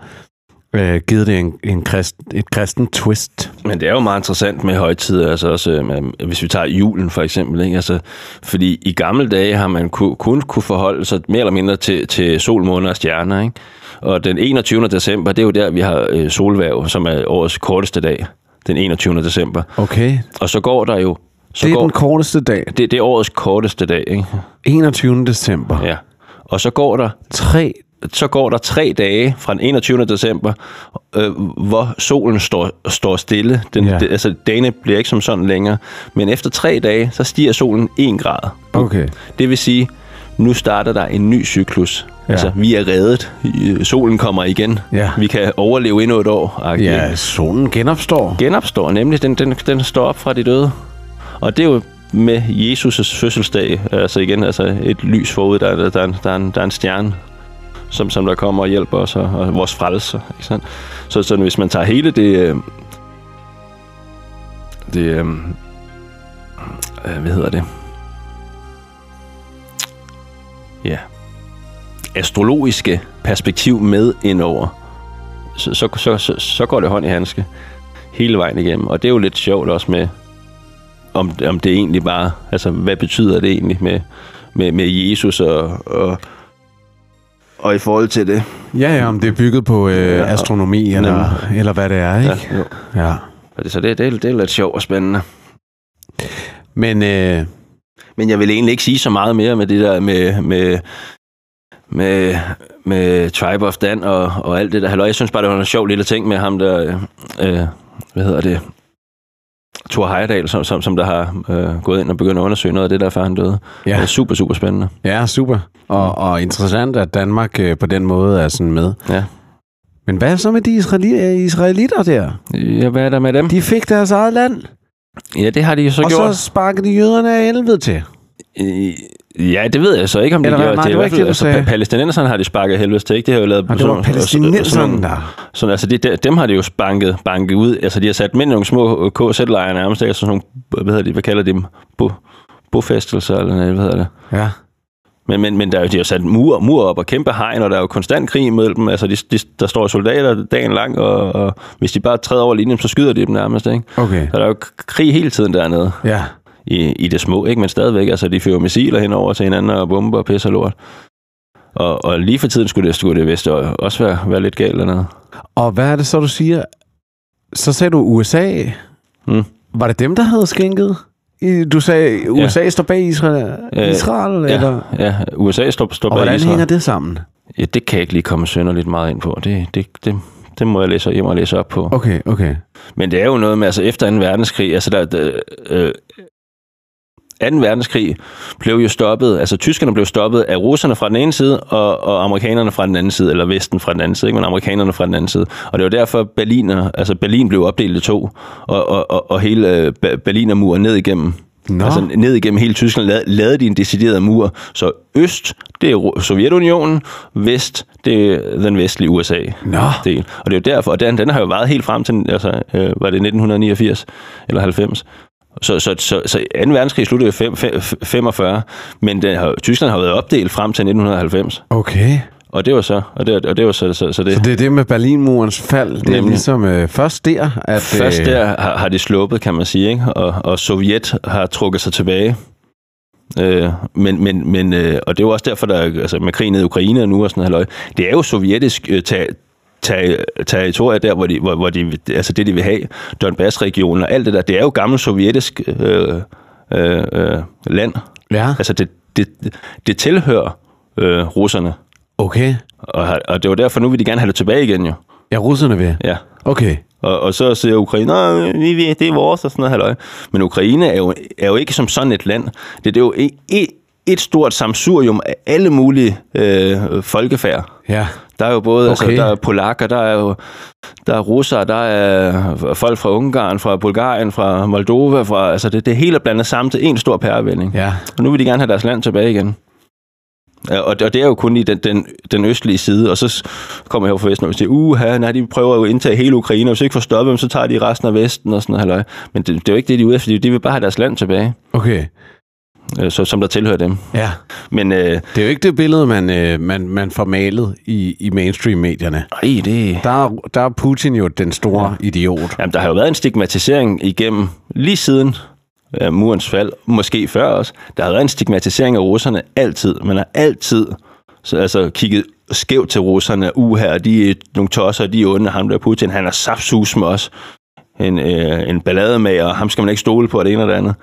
øh, givet det en, en krist, et kristen twist. Men det er jo meget interessant med højtider, altså også, øh, med- hvis vi tager julen for eksempel, ikke? Altså, fordi i gamle dage har man ku, kun kunne forholde sig mere eller mindre til, til sol, måne og stjerner, ikke? Og den 21. december, det er jo der, vi har øh, solværv, som er årets korteste dag, den 21. december. Okay, Og så går der jo... Så det er går, den korteste dag. det, det er årets korteste dag, ikke? 21. december. Ja. Ja. Og så går der Tre. Så går der tre dage fra den 21. december, øh, hvor solen står, står stille. Den, Ja. det, altså, dagene bliver ikke som sådan længere. Men efter tre dage, så stiger solen 1 grad. Okay. Det vil sige, nu starter der en ny cyklus. Ja. Altså, vi er reddet. Øh, Solen kommer igen. Ja. Vi kan overleve endnu et år. Ja, solen genopstår. Genopstår nemlig. Den, den, den står op fra de døde. Og det er jo med Jesus' fødselsdag. Altså igen, altså et lys forud. Der, der, der, er en- der, er, en, der er en stjerne, som, som der kommer og hjælper os, og, og vores frelser. Ikke sandt? Så, så hvis man tager hele det... øh, Det... Øh, øh, Hvad hedder det? Ja. Astrologiske perspektiv med indover. Så, så, så, så, så går det hånd i handske hele vejen igennem. Og det er jo lidt sjovt også med, om, om det egentlig bare, altså hvad betyder det egentlig med, med, med Jesus og, og, og i forhold til det. Ja, ja, om det er bygget på øh, Ja. astronomi, eller, eller hvad det er, ikke? Ja, jo. Ja. Så det, det, er, det er lidt sjovt og spændende. Men øh, Men jeg vil egentlig ikke sige så meget mere med det der med, med, med, med Tribe of Dan og, og alt det der. Halløj, jeg synes bare, det var en sjov lille ting med ham der, øh, øh, hvad hedder det, Thor Heyerdahl, som, som, som der har øh, gået ind og begyndt at undersøge noget af det der, før han døde. Ja. Det er super, super spændende. ja, super. Og, og interessant, at Danmark øh, på den måde er sådan med. Ja. Men hvad så med de israeli- israelitter der? Ja, hvad er der med dem? De fik deres eget land, Ja, det har de jo så og gjort. så sparkede de jøderne af helvede til. Øh, Ja, det ved jeg så ikke, om de Eller gjorde. Nej, det, det var ikke det, du altså, sagde. pa- palæstinenserne har de sparket helvedes til, ikke? Det har jo lavet... Og det var palæstinenserne der. Sådan, altså, de, de- dem har de jo banket, banket ud. Altså, de har sat mænd i nogle små KZ-lejre nærmest, ikke? Altså, sådan nogle, hvad hedder de, hvad kalder de dem? Bo, bofæstelser, eller hvad hedder det? Ja. Men, men, men der er jo, de har sat mur, mur op og kæmpe hegn, og der er jo konstant krig imellem dem. Altså, de, de, der står soldater dagen lang, og, og hvis de bare træder over linjen, så skyder de dem nærmest, ikke? Okay. Så der er jo krig hele tiden dernede Ja. I, i det små, ikke? Men stadigvæk, altså, de fyrer missiler henover til hinanden og bomber og pisser lort. Og, og lige for tiden skulle det, skulle det vist også være, være lidt galt dernede. Og hvad er det så, du siger? Så sagde du USA. Mm. Var det dem, der havde skænket? Du sagde, USA ja. står bag Israel, Øh, Israel Ja, eller? ja USA står, står Og bag hvordan Israel. hænger det sammen? Ja, det kan jeg ikke lige komme sønderligt meget ind på. Det, det, det, det må jeg læse hjem og læse op på. Okay, okay. Men det er jo noget med, altså efter 2. verdenskrig, altså der, der øh, 2. verdenskrig blev jo stoppet, altså tyskerne blev stoppet af russerne fra den ene side, og, og amerikanerne fra den anden side, eller vesten fra den anden side, ikke? men amerikanerne fra den anden side. Og det var derfor, Berlin, altså Berlin blev opdelt i to, og, og, og, og hele øh, Berlinermuren ned igennem. Nå. Altså ned igennem hele Tyskland lavede, lavede de en decideret mur. Så øst, det er Sovjetunionen, vest, det er den vestlige USA Nå. del. Og det er jo derfor, og den, den har jo været helt frem til, altså, øh, var det 1989 eller 90. Så, så, så, så 2. verdenskrig sluttede i fem- fem- 45, men den har, Tyskland har været opdelt frem til 1990. Okay. Og det var så, og det, og det var så, så, så det. Så det er det med Berlinmurens fald. Det er Nemlig. ligesom øh, først der, at... Først øh, der har, har de sluppet, kan man sige, ikke? Og, og Sovjet har trukket sig tilbage. Øh, men, men, men, øh, og det er jo også derfor, der altså med krigen i Ukraine nu og sådan noget, det er jo sovjetisk øh, ter, territorier der, hvor de, hvor, hvor de, altså det, de vil have, Donbass-regionen og alt det der, det er jo gammel sovjetisk øh, øh, øh, land. Ja. Altså det, det, det tilhører øh, russerne. Okay. Og, og det var derfor, nu vil de gerne have det tilbage igen jo. Ja, russerne vil. Ja. Okay. Og, og så siger Ukraine, vi ved, det er vores og sådan noget halløj. Men Ukraine er jo, er jo ikke som sådan et land. Det, det er jo et, et, et stort samsurium af alle mulige øh, folkefærd. Ja. Der er jo både, okay. Okay. altså, der er polakker, der er jo der er russere, der er folk fra Ungarn, fra Bulgarien, fra Moldova, fra, altså det, det hele er blandet sammen til en stor pærevælling. Ja. Og nu vil de gerne have deres land tilbage igen. Og, og det er jo kun i den, den, den østlige side, og så kommer jeg over fra Vesten og siger, uha, nej, de prøver jo at indtage hele Ukraine, og hvis de ikke får stoppet dem, så tager de resten af Vesten og sådan noget. halløj. Men det, det er jo ikke det, de er ude efter, de vil bare have deres land tilbage, Okay. Øh, så, som der tilhører dem. Ja. Men øh, Det er jo ikke det billede, man, øh, man, man får malet i, i mainstream-medierne. ej, det... Der, er- der er Putin jo den store ja. idiot. Jamen, der har jo været en stigmatisering igennem lige siden øh, murens fald, måske før også. Der har været en stigmatisering af russerne altid. Man har altid så, altså, kigget skævt til russerne. Uha, de er nogle tosser, de er onde. Ham der Putin, han er sapsus med os. En, øh, en ballademager, og ham skal man ikke stole på, det ene og det andet.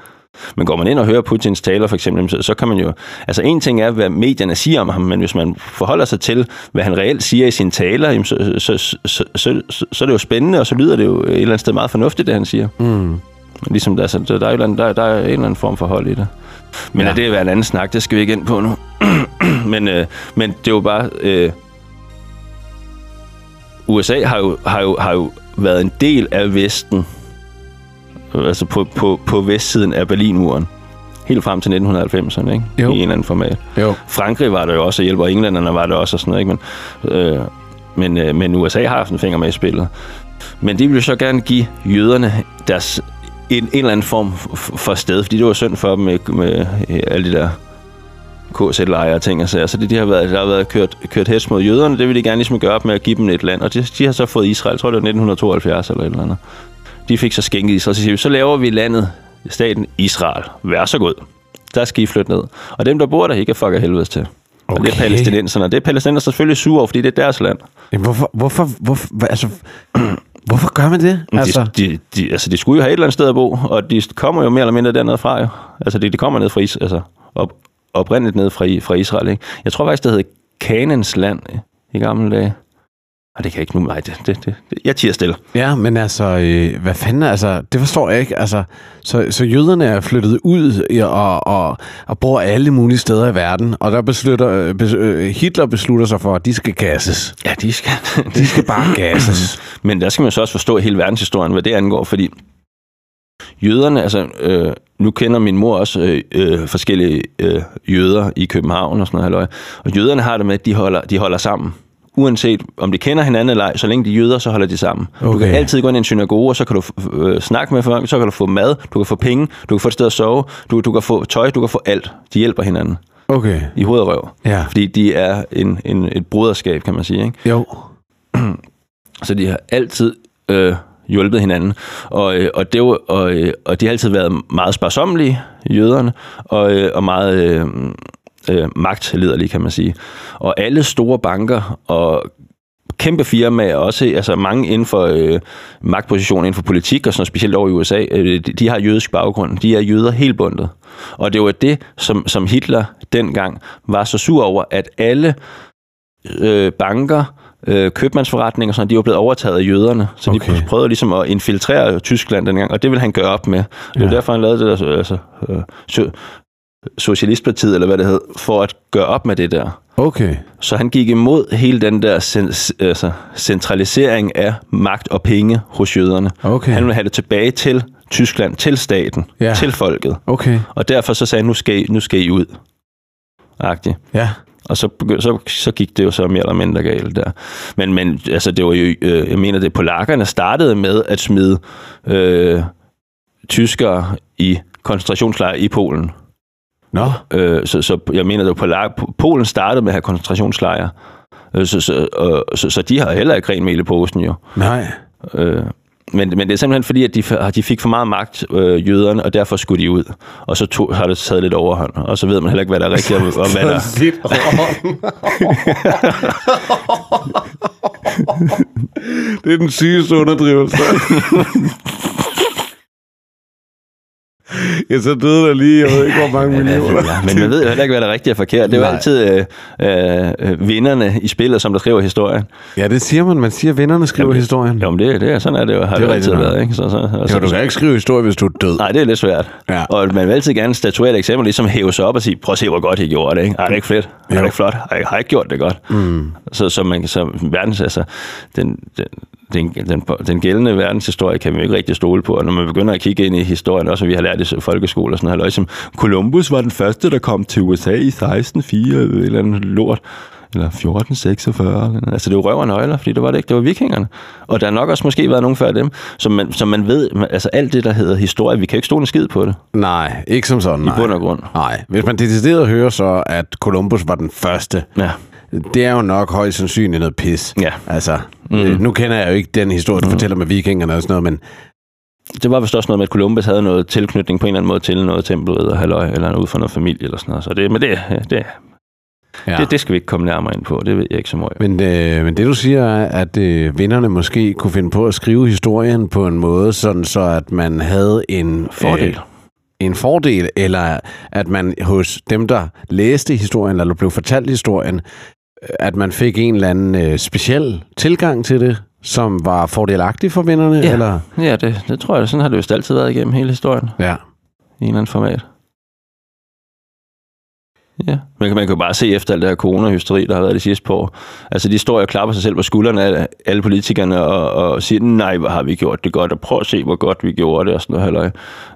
Men går man ind og hører Putins taler for eksempel, så, kan man jo... Altså en ting er, hvad medierne siger om ham, men hvis man forholder sig til, hvad han reelt siger i sine taler, så, så, så, så, så, så, er det jo spændende, og så lyder det jo et eller andet sted meget fornuftigt, det han siger. Mm. Ligesom der, så der, er, eller andet- der, der er en eller anden form for hold i det. Men ja. Er det være en anden snak, det skal vi ikke ind på nu. men, øh, men det er jo bare... Øh, USA har jo, har, jo, har jo været en del af Vesten, altså på, på, på vestsiden af Berlinmuren, helt frem til 1990'erne, ikke? Jo. I en eller anden format. Jo. Frankrig var der jo også, og hjælper englænderne var der også, og sådan noget, ikke? Men, øh, men, øh, men USA har haft en finger med i spillet. Men de ville så gerne give jøderne deres en, en eller anden form for sted, fordi det var synd for dem med, med øh, alle de der KZ-lejre og ting og sager. Så det, de har været, der har været kørt, kørt hets mod jøderne, det vil de gerne ligesom gøre op med at give dem et land. Og de, de har så fået Israel, jeg tror det var 1972 eller et eller andet. De fik så skænket Israel, så siger vi, så laver vi landet, staten Israel. Vær så god. Der skal I flytte ned. Og dem, der bor der, I kan fuck af helvedes til. Okay. Og det er palæstinenserne. Det er palæstinenserne selvfølgelig sure over, fordi det er deres land. Jamen, hvorfor, hvorfor, hvorfor, altså, hvorfor gør man det? Altså. De, de, de, altså, de skulle jo have et eller andet sted at bo, og de kommer jo mere eller mindre dernede fra. Jo. Altså, de, de kommer ned fra Israel, altså op, oprindeligt ned fra, I- fra Israel. Ikke? Jeg tror faktisk, det hed Kanens land i, i gamle dage. Og det kan jeg ikke nu. Nej, det, det, det, jeg tiger stille. ja, men altså, øh, hvad fanden, altså, det forstår jeg ikke. Altså, så, så jøderne er flyttet ud og, og, og bor alle mulige steder i verden, og der beslutter, øh, bes, øh, Hitler beslutter sig for, at de skal gasses. Ja, de skal. De skal bare gasses. Men der skal man så også forstå hele verdenshistorien, hvad det angår, fordi jøderne, altså øh, nu kender min mor også øh, øh, forskellige øh, jøder i København og sådan noget, halløj. og jøderne har det med, at de holder, de holder sammen. Uanset om de kender hinanden eller ej, så længe de er jøder, så holder de sammen. Okay. Du kan altid gå ind i en synagoge, og så kan du øh, snakke med folk, så kan du få mad, du kan få penge, du kan få et sted at sove, du, du kan få tøj, du kan få alt. De hjælper hinanden Okay, i hoved og røv. ja. Fordi de er en, en, et broderskab, kan man sige. Ikke? Jo. Så de har altid øh, hjulpet hinanden. Og, øh, og, det og, øh, og de har altid været meget sparsommelige, jøderne, og, øh, og meget øh, øh, magtlederlige, kan man sige. Og alle store banker og kæmpe firmaer, også altså mange inden for øh, magtpositioner, inden for politik, og sådan noget, specielt over i USA, øh, de, de har jødisk baggrund. De er jøder helt bundet. Og det var det, som, som Hitler dengang var så sur over, at alle øh, banker, øh, købmandsforretninger og sådan, de var blevet overtaget af jøderne. Så okay. De prøvede ligesom at infiltrere Tyskland dengang, og det ville han gøre op med. Det er Ja. ja. derfor, han lavede det der altså, øh, Socialistpartiet, eller hvad det hed, for at gøre op med det der. Okay. Så han gik imod hele den der cen- altså, centralisering af magt og penge hos jøderne. Okay. Han ville have det tilbage til Tyskland, til staten, Ja. til folket. Okay. Og derfor så sagde han, nu skal I, nu skal I ud. Agtigt. Ja. Og så, så, så gik det jo så mere eller mindre galt der. Men, men altså, det var jo, øh, jeg mener, det polakkerne startede med at smide øh, tyskere i koncentrationslejre i Polen. Nå. Øh, så, så jeg mener, det var Polak, Polen startede med at have koncentrationslejre. Øh, så, så, og, så, så de har heller ikke ren mel i posen jo. Nej. Øh, men, men det er simpelthen fordi, at de, de fik for meget magt, øh, jøderne, og derfor skulle de ud. Og så tog, har det taget lidt overhånd, og så ved man heller ikke, hvad der er rigtigt, og, og hvad der... Lidt det er den sygeste underdrivelse. ja, så døde der lige, jeg ved ikke, hvor mange millioner. Ja, men man ved jo heller ikke, hvad der er rigtigt og forkert. Det er jo altid øh, øh, vinderne i spillet, som der skriver historien. Ja, det siger man. Man siger, at vennerne skriver Jamen, historien. Jo, men det, det er, sådan er det jo, har Det det, altid været. Ikke? Så, så, og så, Jo, du kan ikke skrive historie, hvis du er død. Nej, det er lidt svært. Ja. Og man vil altid gerne statuere et eksempel, ligesom hæve sig op og sige, prøv at se, hvor godt I gjorde det. Ikke? Ej, det er ikke fedt. Er Jo. det ikke flot? Ej, jeg har ikke gjort det godt. Mm. Så, så, man, så verdens, altså, den, den, den, den, den gældende verdenshistorie kan vi jo ikke rigtig stole på. Og når man begynder at kigge ind i historien, også vi har lært i folkeskole og sådan noget, som Columbus var den første, der kom til USA i 1604, eller et eller andet lort eller 1446. Eller noget. altså, det var røv og nøgler, fordi det var det ikke. Det var vikingerne. Og der har nok også måske været nogen før dem, som man, som man ved, altså alt det, der hedder historie, vi kan ikke stole en skid på det, Nej, ikke som sådan, nej. i bund og grund. Nej, hvis man decideret hører så, at Columbus var den første, Ja. Det er jo nok højst sandsynligt noget pis. Ja. Altså, mm. nu kender jeg jo ikke den historie, du mm. fortæller med vikingerne og sådan noget, men Det var vist også noget med, at Columbus havde noget tilknytning på en eller anden måde til noget tempel eller halløj, eller ud fra noget familie eller sådan noget. Så det, men det, det, ja. det, det skal vi ikke komme nærmere ind på. Det ved jeg ikke så meget. Men, øh, men det du siger er, at øh, vinderne måske kunne finde på at skrive historien på en måde, sådan så at man havde en Fordel. Øh, en fordel, eller at man hos dem, der læste historien, eller blev fortalt historien, øh, at man fik en eller anden øh, speciel tilgang til det, som var fordelagtig for vinderne, Ja. eller? Ja, det, det tror jeg. Sådan har det vist altid været igennem hele historien. Ja. I en eller anden format. Ja, man kan, man kan jo bare se efter alt det her corona-hysteri, der har været de sidste par år. Altså, de står og klapper sig selv på skuldrene af alle politikerne og, og siger, nej, hvor har vi gjort det godt, og prøv at se, hvor godt vi gjorde det, og sådan noget halløj.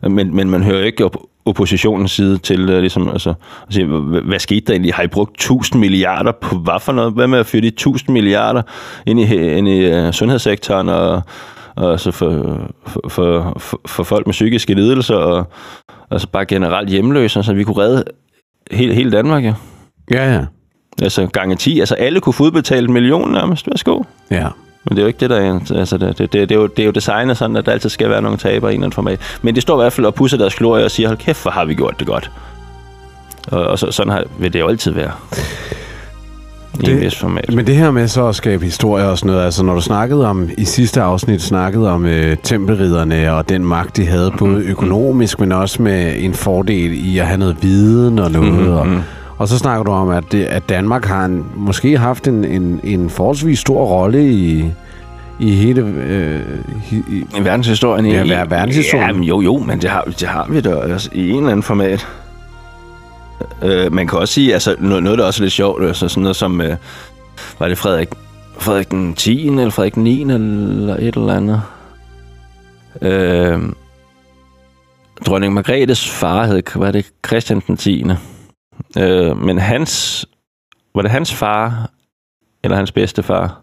Men, men man hører jo ikke op oppositionens side til, uh, ligesom, altså, at sige, hvad, hvad skete der egentlig? Har I brugt 1000 milliarder på hvad for noget? Hvad med at fyre de 1000 milliarder ind i, ind i uh, sundhedssektoren og, og altså for, for, for, for, for folk med psykiske lidelser og altså bare generelt hjemløse, så vi kunne redde hele, hele Danmark, ja. Ja, ja. Altså gange 10. Altså alle kunne få udbetalt en million nærmest. Værsgo. Ja. Men det er jo ikke det, der er... Altså, det, det, det, det, er, jo, det er jo designet sådan, at der altid skal være nogle taber i en eller anden format. Men det står i hvert fald og pusser deres glorie og siger, hold kæft, hvor har vi gjort det godt. Og, og så, sådan har, vil det jo altid være. I Det- vis format. Men det her med så at skabe historie og sådan noget, altså når du snakkede om, i sidste afsnit snakkede om øh, tempelridderne og den magt, de havde, både økonomisk, men også med en fordel i at have noget viden og noget. Mhm, Og, mhm. Og så snakker du om, at, det, at Danmark har en, måske haft en, en, en forholdsvis stor rolle i, i hele... Øh, i, i, I verdenshistorien? Ja, i- ver- verdenshistorien. Ja, men jo, jo, men det har, det har vi da også i en eller anden format. Øh, man kan også sige, altså noget, noget der også er lidt sjovt, altså sådan noget som, øh, var det Frederik, Frederik den 10. eller Frederik den 9. eller et eller andet. Øh, dronning Margrethes far hed, var det Christian den 10. Øh, men hans, var det hans far, eller hans bedste far?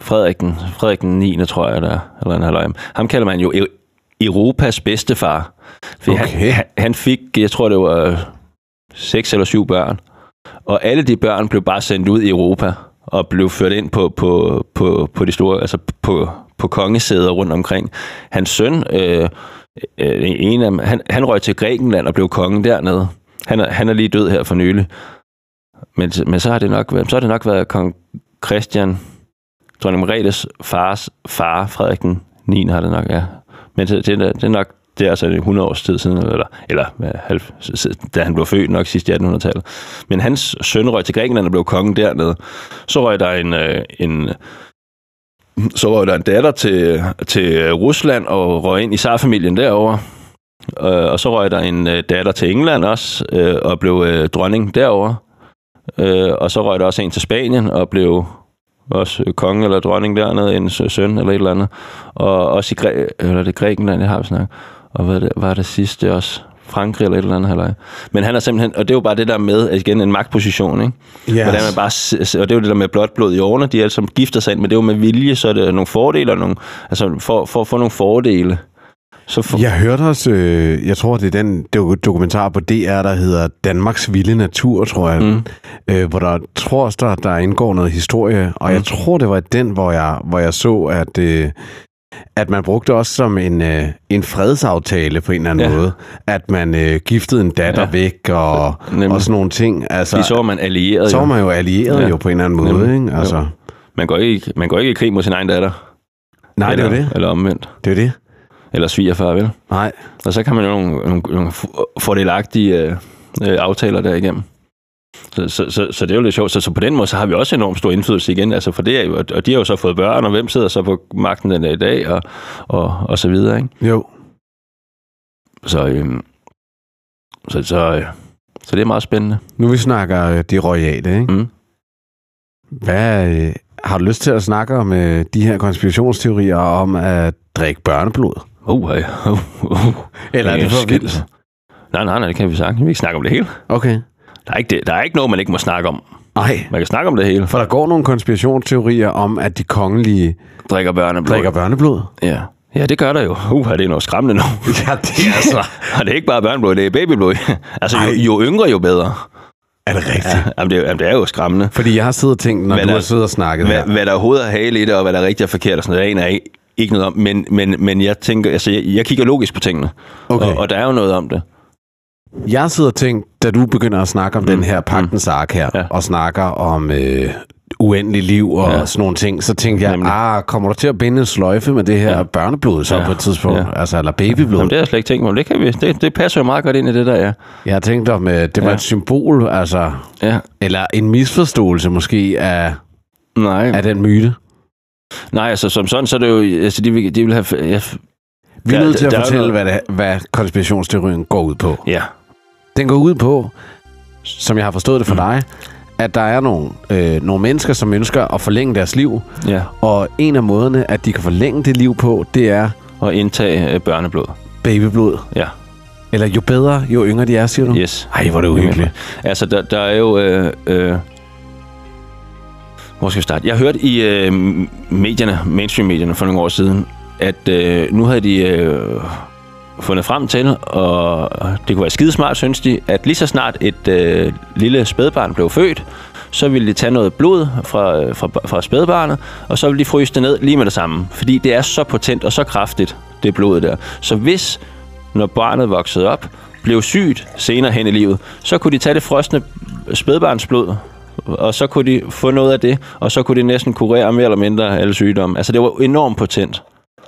Frederik den, Frederik den 9. tror jeg, der er, eller en halvøj. Ham kalder man jo Europas bedste far. For Okay. han, han, fik, jeg tror det var øh, seks eller syv børn. Og alle de børn blev bare sendt ud i Europa og blev ført ind på, på, på, på de store, altså på, på kongesæder rundt omkring. Hans søn, øh, øh, en af han, han røg til Grækenland og blev konge dernede. Han er, han er lige død her for nylig. Men, men så har det nok været, så har det nok været kong Christian, dronning Margrethes fars far, Frederik den 9. har det nok, ja. Men det, det, er- det er nok, det er altså 100 års tid siden, eller, eller da han blev født nok sidst i 1800-tallet. Men hans søn røg til Grækenland og blev konge dernede. Så røg der en, øh, en så røg der en datter til, til Rusland og røg ind i zarfamilien derovre. Øh, og så røg der en øh, datter til England også, øh, og blev øh, dronning derovre. Øh, og så røg der også en til Spanien og blev også øh, konge eller dronning dernede, en sø- søn eller et eller andet. Og også i Græ eller det er Grækenland, jeg har snakket. Og hvad det, var det sidste også? Frankrig eller et eller andet halvøj. Men han er simpelthen, og det er jo bare det der med, igen, en magtposition, ikke? yes. Hvordan man bare, og det er jo det der med blot blod i årene, de er alle sammen gifter sig ind, men det er jo med vilje, så er det nogle fordele, og nogle, altså for, for at få nogle fordele. Så for, Jeg hørte også, øh, jeg tror, det er den do- dokumentar på DR, der hedder Danmarks Vilde Natur, tror jeg. Mm. Øh, hvor der tror også, der, der indgår noget historie. Og Mm. jeg tror, det var den, hvor jeg, hvor jeg så, at, øh, at man brugte også som en, øh, en fredsaftale på en eller anden Ja. måde. At man øh, giftede en datter Ja. væk og, Nemlig. og sådan nogle ting. Altså, Fordi så var man allieret. så var man jo allieret Ja. jo på en eller anden måde. Nemlig. Ikke? Altså, Jo. Man går, ikke, man går ikke i krig mod sin egen datter. nej, det eller, er jo det. Eller omvendt. Det er det. Eller svigerfar, vel? Nej. Og så kan man jo nogle, nogle, nogle fordelagtige øh, øh, aftaler derigennem. Så, så, så, så det er jo lidt sjovt. Så, så på den måde, så har vi også enormt stor indflydelse igen. Altså for det er jo, og de har jo så fået børn, og hvem sidder så på magten den dag i dag, og, og, og så videre, ikke? Jo. Så, øhm, så, så, øh, så det er meget spændende. Nu vi snakker øh, de royale, ikke? Mm. Hvad, øh, har du lyst til at snakke om øh, de her konspirationsteorier om at drikke børneblod? Uh, øh, uh, uh. Eller er det for vildt? Nej, nej, nej, det kan vi sagtens. Vi kan ikke snakke om det hele. Okay. Der er, ikke det, der er ikke noget, man ikke må snakke om. Nej, Man kan snakke om det hele. for der går nogle konspirationsteorier om, at de kongelige Drikker børneblod. drikker børneblod. Ja. ja, det gør der jo. Uh, det er noget skræmmende nu. Ja, det er altså... Og det er ikke bare børneblod, det er babyblod. altså, jo, Ej. jo yngre, jo bedre. Er det rigtigt? Ja, jamen, det, er- jamen, det er jo skræmmende. Fordi jeg har siddet og tænkt, når Hvad du der- har siddet og snakket Hvad, her. hvad der overhovedet er hale i det, og hvad der er rigtigt og forkert og sådan noget, aner jeg ikke- ikke noget om. Men, men, men jeg tænker, altså, jeg, jeg kigger logisk på tingene. Okay. Og, og der er jo noget om det. Jeg har siddet og tænkt, da du begynder at snakke om mm. den her pagtens ark her, Ja. og snakker om øh, uendelig liv og Ja. sådan nogle ting, så tænkte jeg, Nemlig. ah, kommer du til at binde en sløjfe med det her Ja. børneblod så Ja. på et tidspunkt? Ja. Altså, eller babyblod? Jamen, det har jeg slet ikke tænkt mig. Det, kan vi, det, det passer jo meget godt ind i det der, ja. Jeg har tænkt om, øh, det var Ja. et symbol, altså, ja. eller en misforståelse måske af, Nej. af den myte. Nej, altså som sådan, så er det jo... Altså, de, vil, de vil have... Ja, Vi er nødt til at der fortælle, hvad, det, hvad konspirationsteorien går ud på. ja. Den går ud på, som jeg har forstået det for Mm. dig, at der er nogle, øh, nogle mennesker, som ønsker at forlænge deres liv, ja. og en af måderne, at de kan forlænge det liv på, det er Og indtage øh, børneblod. babyblod. Ja. Eller jo bedre, jo yngre de er, siger du? Yes. Ej, hvor er det uhyggeligt. Altså, der, der er jo... Øh, øh, hvor skal vi starte? Jeg hørte i øh, medierne, mainstream-medierne for nogle år siden, at øh, nu havde de øh, fundet frem til, og det kunne være skidesmart, synes de, at lige så snart et øh, lille spædbarn blev født, så ville de tage noget blod fra, øh, fra, fra spædbarnet, og så ville de fryse det ned lige med det samme. Fordi det er så potent og så kraftigt, det blod der. Så hvis, når barnet voksede op, blev sygt senere hen i livet, så kunne de tage det frosne spædbarnsblod, og så kunne de få noget af det, og så kunne de næsten kurere mere eller mindre alle sygdomme. Altså det var enormt potent.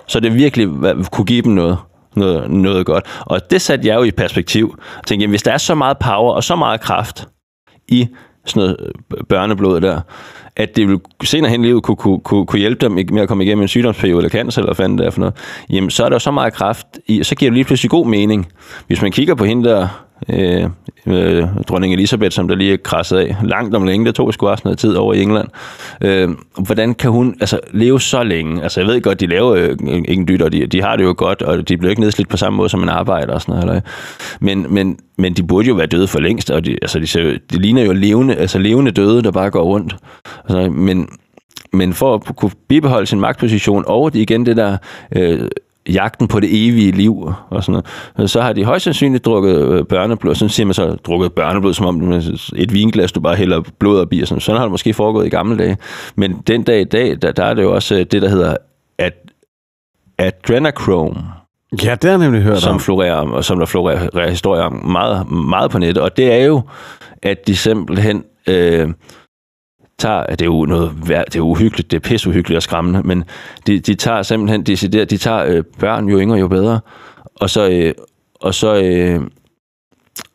Så det virkelig kunne give dem noget, noget, noget godt. Og det satte jeg jo i perspektiv. Jeg tænkte, jamen, hvis der er så meget power og så meget kraft i sådan noget øh, børneblod der, at det vil senere hen i livet kunne, kunne, kunne, kunne hjælpe dem med at komme igennem en sygdomsperiode eller cancer, eller fanden det er for noget, jamen så er der jo så meget kraft i, og så giver det lige pludselig god mening. Hvis man kigger på hende der, øh, øh, dronning Elisabeth, som der lige er krasset af, langt om længe, det tog sgu også noget tid over i England, øh, hvordan kan hun altså, leve så længe? Altså jeg ved godt, de laver øh, ingen dytter, de, de har det jo godt, og de bliver ikke nedslidt på samme måde, som en arbejder og sådan noget. Eller? Men, men, men de burde jo være døde for længst, og de, altså, de, ser, de ligner jo levende, altså levende døde, der bare går rundt. Altså, men, men for at kunne bibeholde sin magtposition, og det igen det der øh, jagten på det evige liv og sådan noget, så har de højst sandsynligt drukket øh, børneblod. Sådan siger man så, drukket børneblod, som om et vinglas, du bare hælder blod op i. Og sådan. sådan har det måske foregået i gamle dage. Men den dag i dag, der, der er det jo også øh, det, der hedder at, adrenochrome Ja, det har jeg nemlig hørt som om. florerer, og som der florerer historier om meget, meget på nettet. Og det er jo, at de simpelthen øh, tager, det er jo noget, det er uhyggeligt, det er pisseuhyggeligt og skræmmende, men de, de tager simpelthen, de, de tager øh, børn, jo yngre, jo bedre, og så, øh, og så, øh,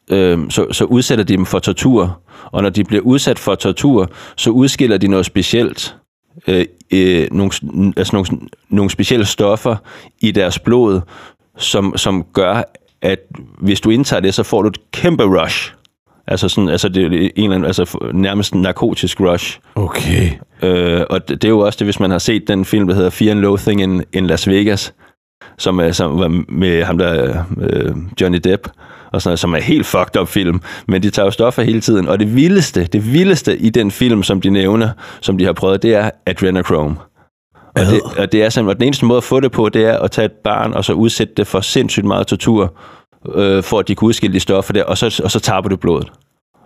øh, så, så udsætter de dem for tortur, og når de bliver udsat for tortur, så udskiller de noget specielt, øh, øh, nogle, altså nogle, nogle specielle stoffer i deres blod, som, som gør, at hvis du indtager det, så får du et kæmpe rush. Altså, sådan, altså det er en eller anden, altså nærmest en narkotisk rush. Okay. Øh, og det, det er jo også det, hvis man har set den film, der hedder Fear and Loathing in, in Las Vegas, som, er, som var med ham der, øh, Johnny Depp, og sådan noget, som er helt fucked up film, men de tager jo stoffer hele tiden, og det vildeste, det vildeste i den film, som de nævner, som de har prøvet, det er adrenochrome. Og det, og det er simpelthen, og den eneste måde at få det på, det er at tage et barn, og så udsætte det for sindssygt meget tortur, øh, for at de kan udskille de stoffer der, og så, og så taber du blodet.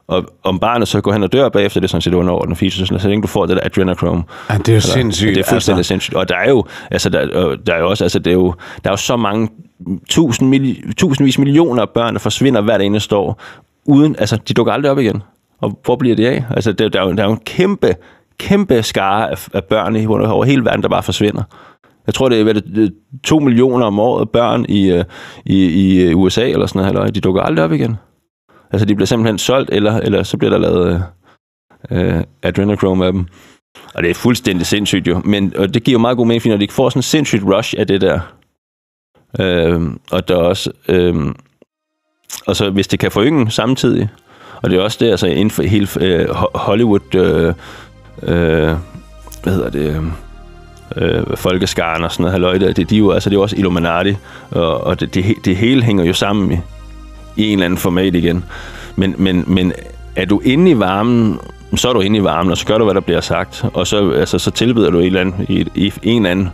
Og om barnet så går hen og dør bagefter, det er sådan set underordnet fisus, så længe du får det der adrenochrome. Ja, det er jo sindssygt. Det er fuldstændig altså. sindssygt. Og der er jo, altså der, der er jo også, altså det er jo, der er jo så mange tusind, mil, tusindvis millioner af børn, der forsvinder hvert eneste år, uden, altså de dukker aldrig op igen. Og hvor bliver de af? Altså der, der, er, jo, der er jo en kæmpe, kæmpe skare af, af børn i, over hele verden, der bare forsvinder. Jeg tror, det er det, to millioner om året børn i, øh, i, i øh, USA eller sådan noget, eller de dukker aldrig op igen. Altså, de bliver simpelthen solgt, eller, eller så bliver der lavet øh, øh, adrenochrome af dem. Og det er fuldstændig sindssygt jo. Men og det giver jo meget god mening, når de får sådan en sindssygt rush af det der. Øh, og der er også... Øh, og så hvis det kan forynge samtidig, og det er også det, altså inden for hele øh, Hollywood... Øh, øh, hvad hedder det... Øhm, Øh, folkeskaren og sådan noget halløj der, det, de er jo, altså, det er jo også Illuminati, og, og det, det, det hele hænger jo sammen i, i en eller anden format igen. Men, men, men er du inde i varmen, så er du inde i varmen, og så gør du, hvad der bliver sagt, og så, altså, så tilbyder du et eller andet, i, i en eller anden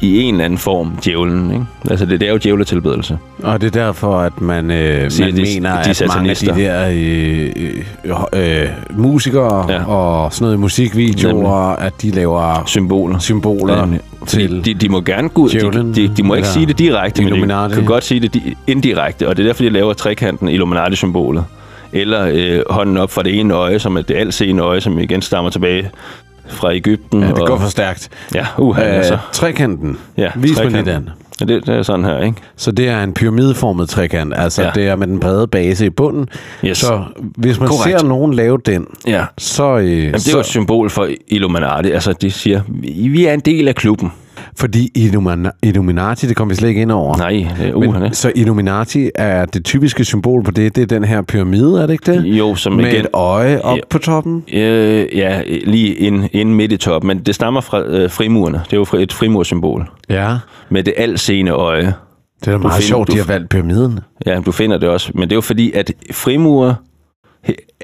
i en eller anden form djævlen. Ikke? Altså det, det er jo djævletilbedelse. Og det er derfor, at man, øh, Siger, man de, mener, de, de at mange af de der øh, øh, øh, musikere ja. og sådan noget musikvideoer, Nemlig. at de laver symboler. symboler til de, de må gerne gå ud. De, de, de må ikke sige det direkte, men de kan godt sige det indirekte. Og det er derfor, de laver trekanten Illuminati-symbolet eller øh, hånden op fra det ene øje, som er det altseende øje, som igen stammer tilbage fra Ægypten. Ja, det går for stærkt. Ja, uha, uh, altså. Trekanten. Ja, Vis trekanten. mig lidt Ja, det, det er sådan her, ikke? Så det er en pyramideformet trekant, altså ja. det er med den brede base i bunden. Yes. Så hvis man Correct. ser nogen lave den, ja. så... Øh, Jamen, det er jo et symbol for Illuminati. Altså, de siger, vi er en del af klubben. Fordi Illuminati, det kommer vi slet ikke ind over. Nej, det er uh, Men, Så Illuminati er det typiske symbol på det, det er den her pyramide, er det ikke det? Jo, som Med igen... et øje op ja, på toppen? Øh, ja, lige ind, ind midt i toppen, men det stammer fra øh, frimurerne. Det er jo et frimursymbol. Ja. Med det altseende øje. Det er da meget finder, sjovt, de har valgt pyramiden. Ja, du finder det også. Men det er jo fordi, at frimurer,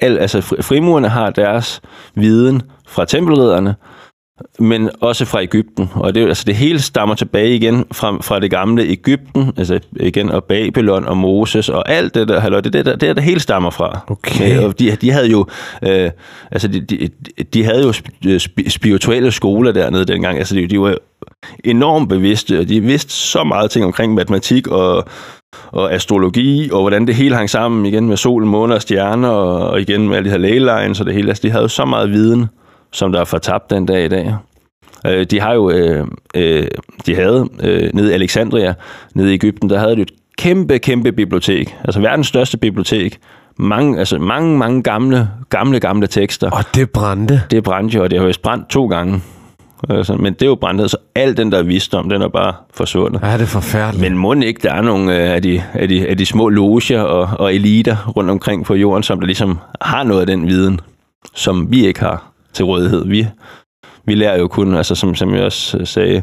al, altså frimurerne har deres viden fra tempelridderne, men også fra Ægypten. Og det, altså det hele stammer tilbage igen fra, fra det gamle Ægypten, altså igen, og Babylon og Moses og alt det der, halløj, det, det, der, det der hele stammer fra. Okay. Og de, de havde jo, øh, altså de, de, de havde jo spirituelle skoler dernede dengang, altså de, de var enormt bevidste, og de vidste så meget ting omkring matematik og, og astrologi, og hvordan det hele hang sammen igen med solen, måne og stjerner, og, og igen med alle de her ley lines og det hele. Altså, de havde jo så meget viden som der er fortabt den dag i dag. Øh, de har jo, øh, øh, de havde øh, nede i Alexandria, nede i Ægypten, der havde de et kæmpe, kæmpe bibliotek. Altså verdens største bibliotek. Mange, altså mange, mange gamle, gamle, gamle tekster. Og det brændte? Det brændte jo, og det har jo brændt to gange. Altså, men det er jo brændt, så al den der visdom, den er bare forsvundet. Ja, det er forfærdeligt. Men må ikke, der er nogle øh, af, de, af, de, af de små loger og, og eliter rundt omkring på jorden, som der ligesom har noget af den viden, som vi ikke har til rådighed. Vi, vi lærer jo kun, altså som, som jeg også øh, sagde i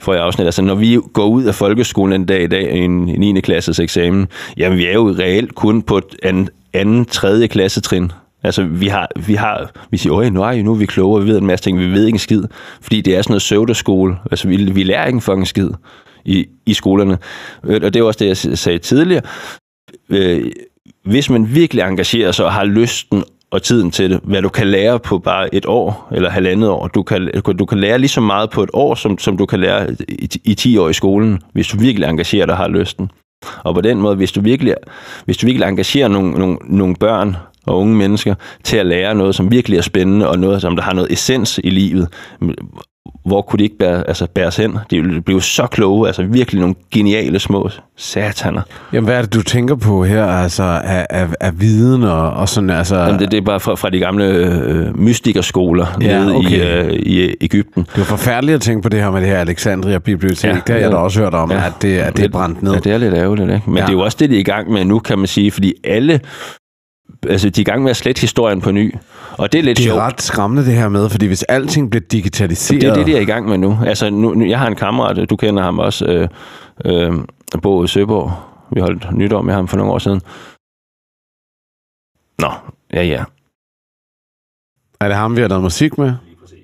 forrige afsnit, altså når vi går ud af folkeskolen en dag i dag en, en 9. klasses eksamen, jamen vi er jo reelt kun på et anden, anden tredje klassetrin. Altså, vi har, vi har, vi siger, øj, nu er, nu er vi klogere, vi ved en masse ting, vi ved ikke en skid, fordi det er sådan noget pseudoskole. Altså, vi, vi lærer ikke en fucking skid i, i skolerne. Øh, og det er også det, jeg sagde tidligere. Øh, hvis man virkelig engagerer sig og har lysten og tiden til det. Hvad du kan lære på bare et år eller halvandet år. Du kan, du kan lære lige så meget på et år, som, som du kan lære i, i 10 år i skolen, hvis du virkelig engagerer dig og har lysten. Og på den måde, hvis du virkelig, hvis du virkelig engagerer nogle, nogle, nogle børn og unge mennesker til at lære noget, som virkelig er spændende, og noget, som der har noget essens i livet, hvor kunne de ikke bære, altså, bæres hen? De blev så kloge, altså virkelig nogle geniale små sataner. Jamen, hvad er det, du tænker på her, altså af, af, af viden og, og sådan, altså... Jamen, det, det er bare fra, fra de gamle øh, mystikerskoler ja, nede okay. i, øh, i Ægypten. Det er forfærdeligt at tænke på det her med det her Alexandria Bibliotek. Ja, det har jeg da også hørt om, ja, at, det, at det er brændt ned. Ja, det er lidt ærgerligt, ikke? Men ja. det er jo også det, de er i gang med nu, kan man sige, fordi alle altså, de er i gang med at slette historien på ny. Og det er lidt Det er sjovt. ret skræmmende det her med, fordi hvis alting bliver digitaliseret... Det er det, de er i gang med nu. Altså, nu, nu jeg har en kammerat, du kender ham også, øh, øh, Bo Søborg. Vi holdt nytår med ham for nogle år siden. Nå, ja, ja. Er det ham, vi har lavet musik med?